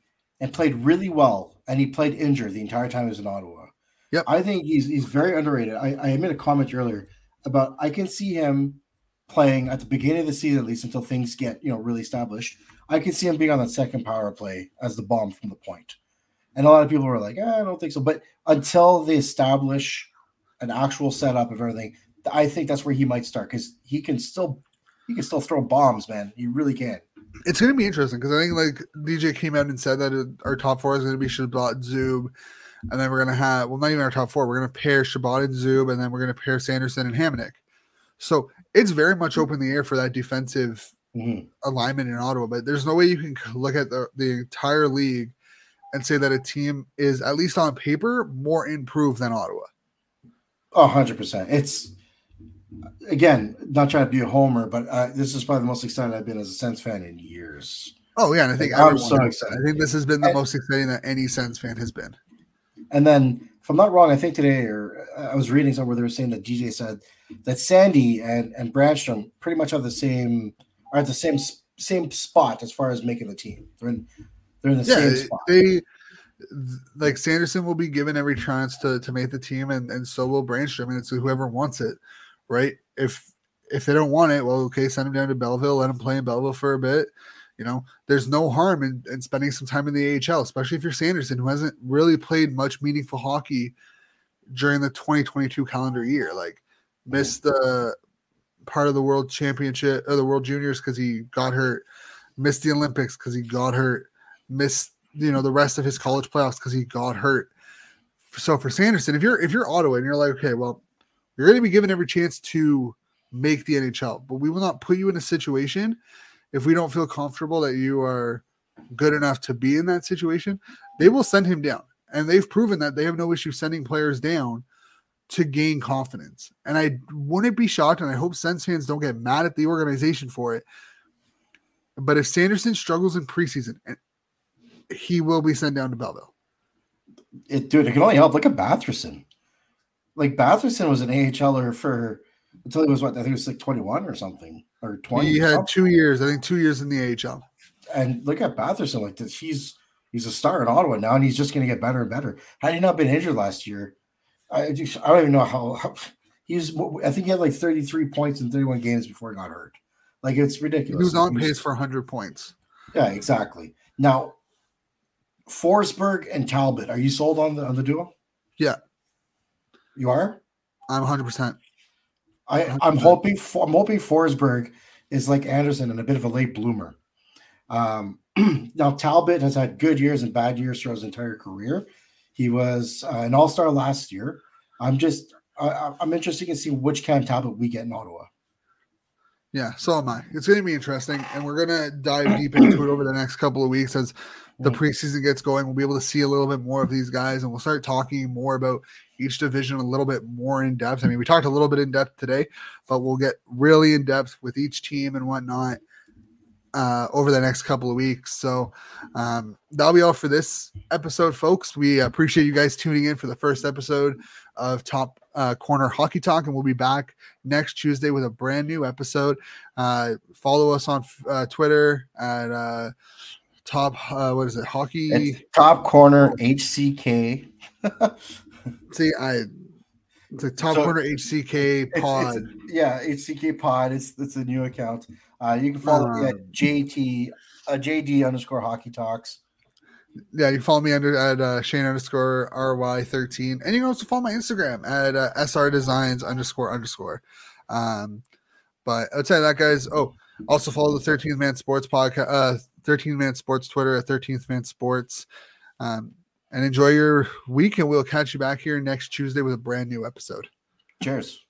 and played really well, and he played injured the entire time he was in Ottawa. Yep. I think he's he's very underrated. I, I made a comment earlier about I can see him playing at the beginning of the season at least until things get you know really established. I can see him being on that second power play as the bomb from the point. And a lot of people were like, eh, I don't think so. But until they establish an actual setup of everything, I think that's where he might start because he can still he can still throw bombs, man. He really can. It's going to be interesting because I think like DJ came out and said that our top four is going to be Chabot, Zub, and then we're going to have well, not even our top four. We're going to pair Chabot and Zub, and then we're going to pair Sanderson and Hamonic. So it's very much open the air for that defensive mm-hmm. alignment in Ottawa. But there's no way you can look at the, the entire league and say that a team is at least on paper more improved than Ottawa. Hundred percent. It's again not trying to be a homer, but uh, this is probably the most excited I've been as a Sens fan in years. Oh yeah, and I think like, I'm so excited. I think this has been the and, most exciting that any Sens fan has been. And then, if I'm not wrong, I think today or uh, I was reading somewhere they were saying that DJ said that Sandy and and Brännström pretty much have the same are at the same same spot as far as making the team. They're in they're in the yeah, same spot. They like Sanderson will be given every chance to to make the team, and and so will Brännström, and it's whoever wants it, right? If if they don't want it, well, okay, send him down to Belleville, let him play in Belleville for a bit. You know, there's no harm in, in spending some time in the AHL, especially if you're Sanderson, who hasn't really played much meaningful hockey during the 2022 calendar year. Like, missed the part of the World Championship or the World Juniors because he got hurt, missed the Olympics because he got hurt, missed you know the rest of his college playoffs because he got hurt. So for Sanderson, if you're if you're Ottawa and you're like, okay, well, you're going to be given every chance to make the NHL, but we will not put you in a situation if we don't feel comfortable that you are good enough to be in that situation. They will send him down, and they've proven that they have no issue sending players down to gain confidence. And I wouldn't be shocked, and I hope Sens fans don't get mad at the organization for it. But if Sanderson struggles in preseason, and he will be sent down to Belleville. It, dude, it can only help. Look at Batherson. Like Batherson was an AHLer for until he was what I think it was like 21 or something or 20. He had two years, I think two years in the AHL. And look at Batherson, like this, he's he's a star in Ottawa now, and he's just going to get better and better. Had he not been injured last year, I just, I don't even know how, how he's. I think he had like 33 points in 31 games before he got hurt. Like it's ridiculous. He was on pace for 100 points. Yeah, exactly. Now Forsberg and Talbot. Are you sold on the on the duo? Yeah. You are? I'm 100 percent I, I'm hoping for, I'm hoping Forsberg is like Anderson and a bit of a late bloomer. Um, (clears throat) now Talbot has had good years and bad years throughout his entire career. He was uh, an All Star last year. I'm just I, am interested to see which Cam Talbot we get in Ottawa. Yeah, so am I. It's going to be interesting, and we're going to dive deep into it over the next couple of weeks as the preseason gets going. We'll be able to see a little bit more of these guys, and we'll start talking more about each division a little bit more in depth. I mean, we talked a little bit in depth today, but we'll get really in depth with each team and whatnot uh, over the next couple of weeks. So um, that'll be all for this episode, folks. We appreciate you guys tuning in for the first episode of Top uh, Corner Hockey Talk, and we'll be back next Tuesday with a brand new episode. Uh, follow us on uh, Twitter at uh, Top. Uh, what is it? Hockey. It's top Corner HCK. See, I it's a top so, corner HCK pod. It's, it's, yeah, HCK pod. It's it's a new account. Uh, you can follow um, me at um, JT uh, JD underscore hockey talks. Yeah, you follow me under at uh, Shane underscore RY thirteen, and you can also follow my Instagram at uh, SR Designs underscore underscore. Um, but outside of that, guys, oh, also follow the 13th Man Sports podcast, uh, 13th Man Sports Twitter at 13th Man Sports. Um, and enjoy your week. And we'll catch you back here next Tuesday with a brand new episode. Cheers.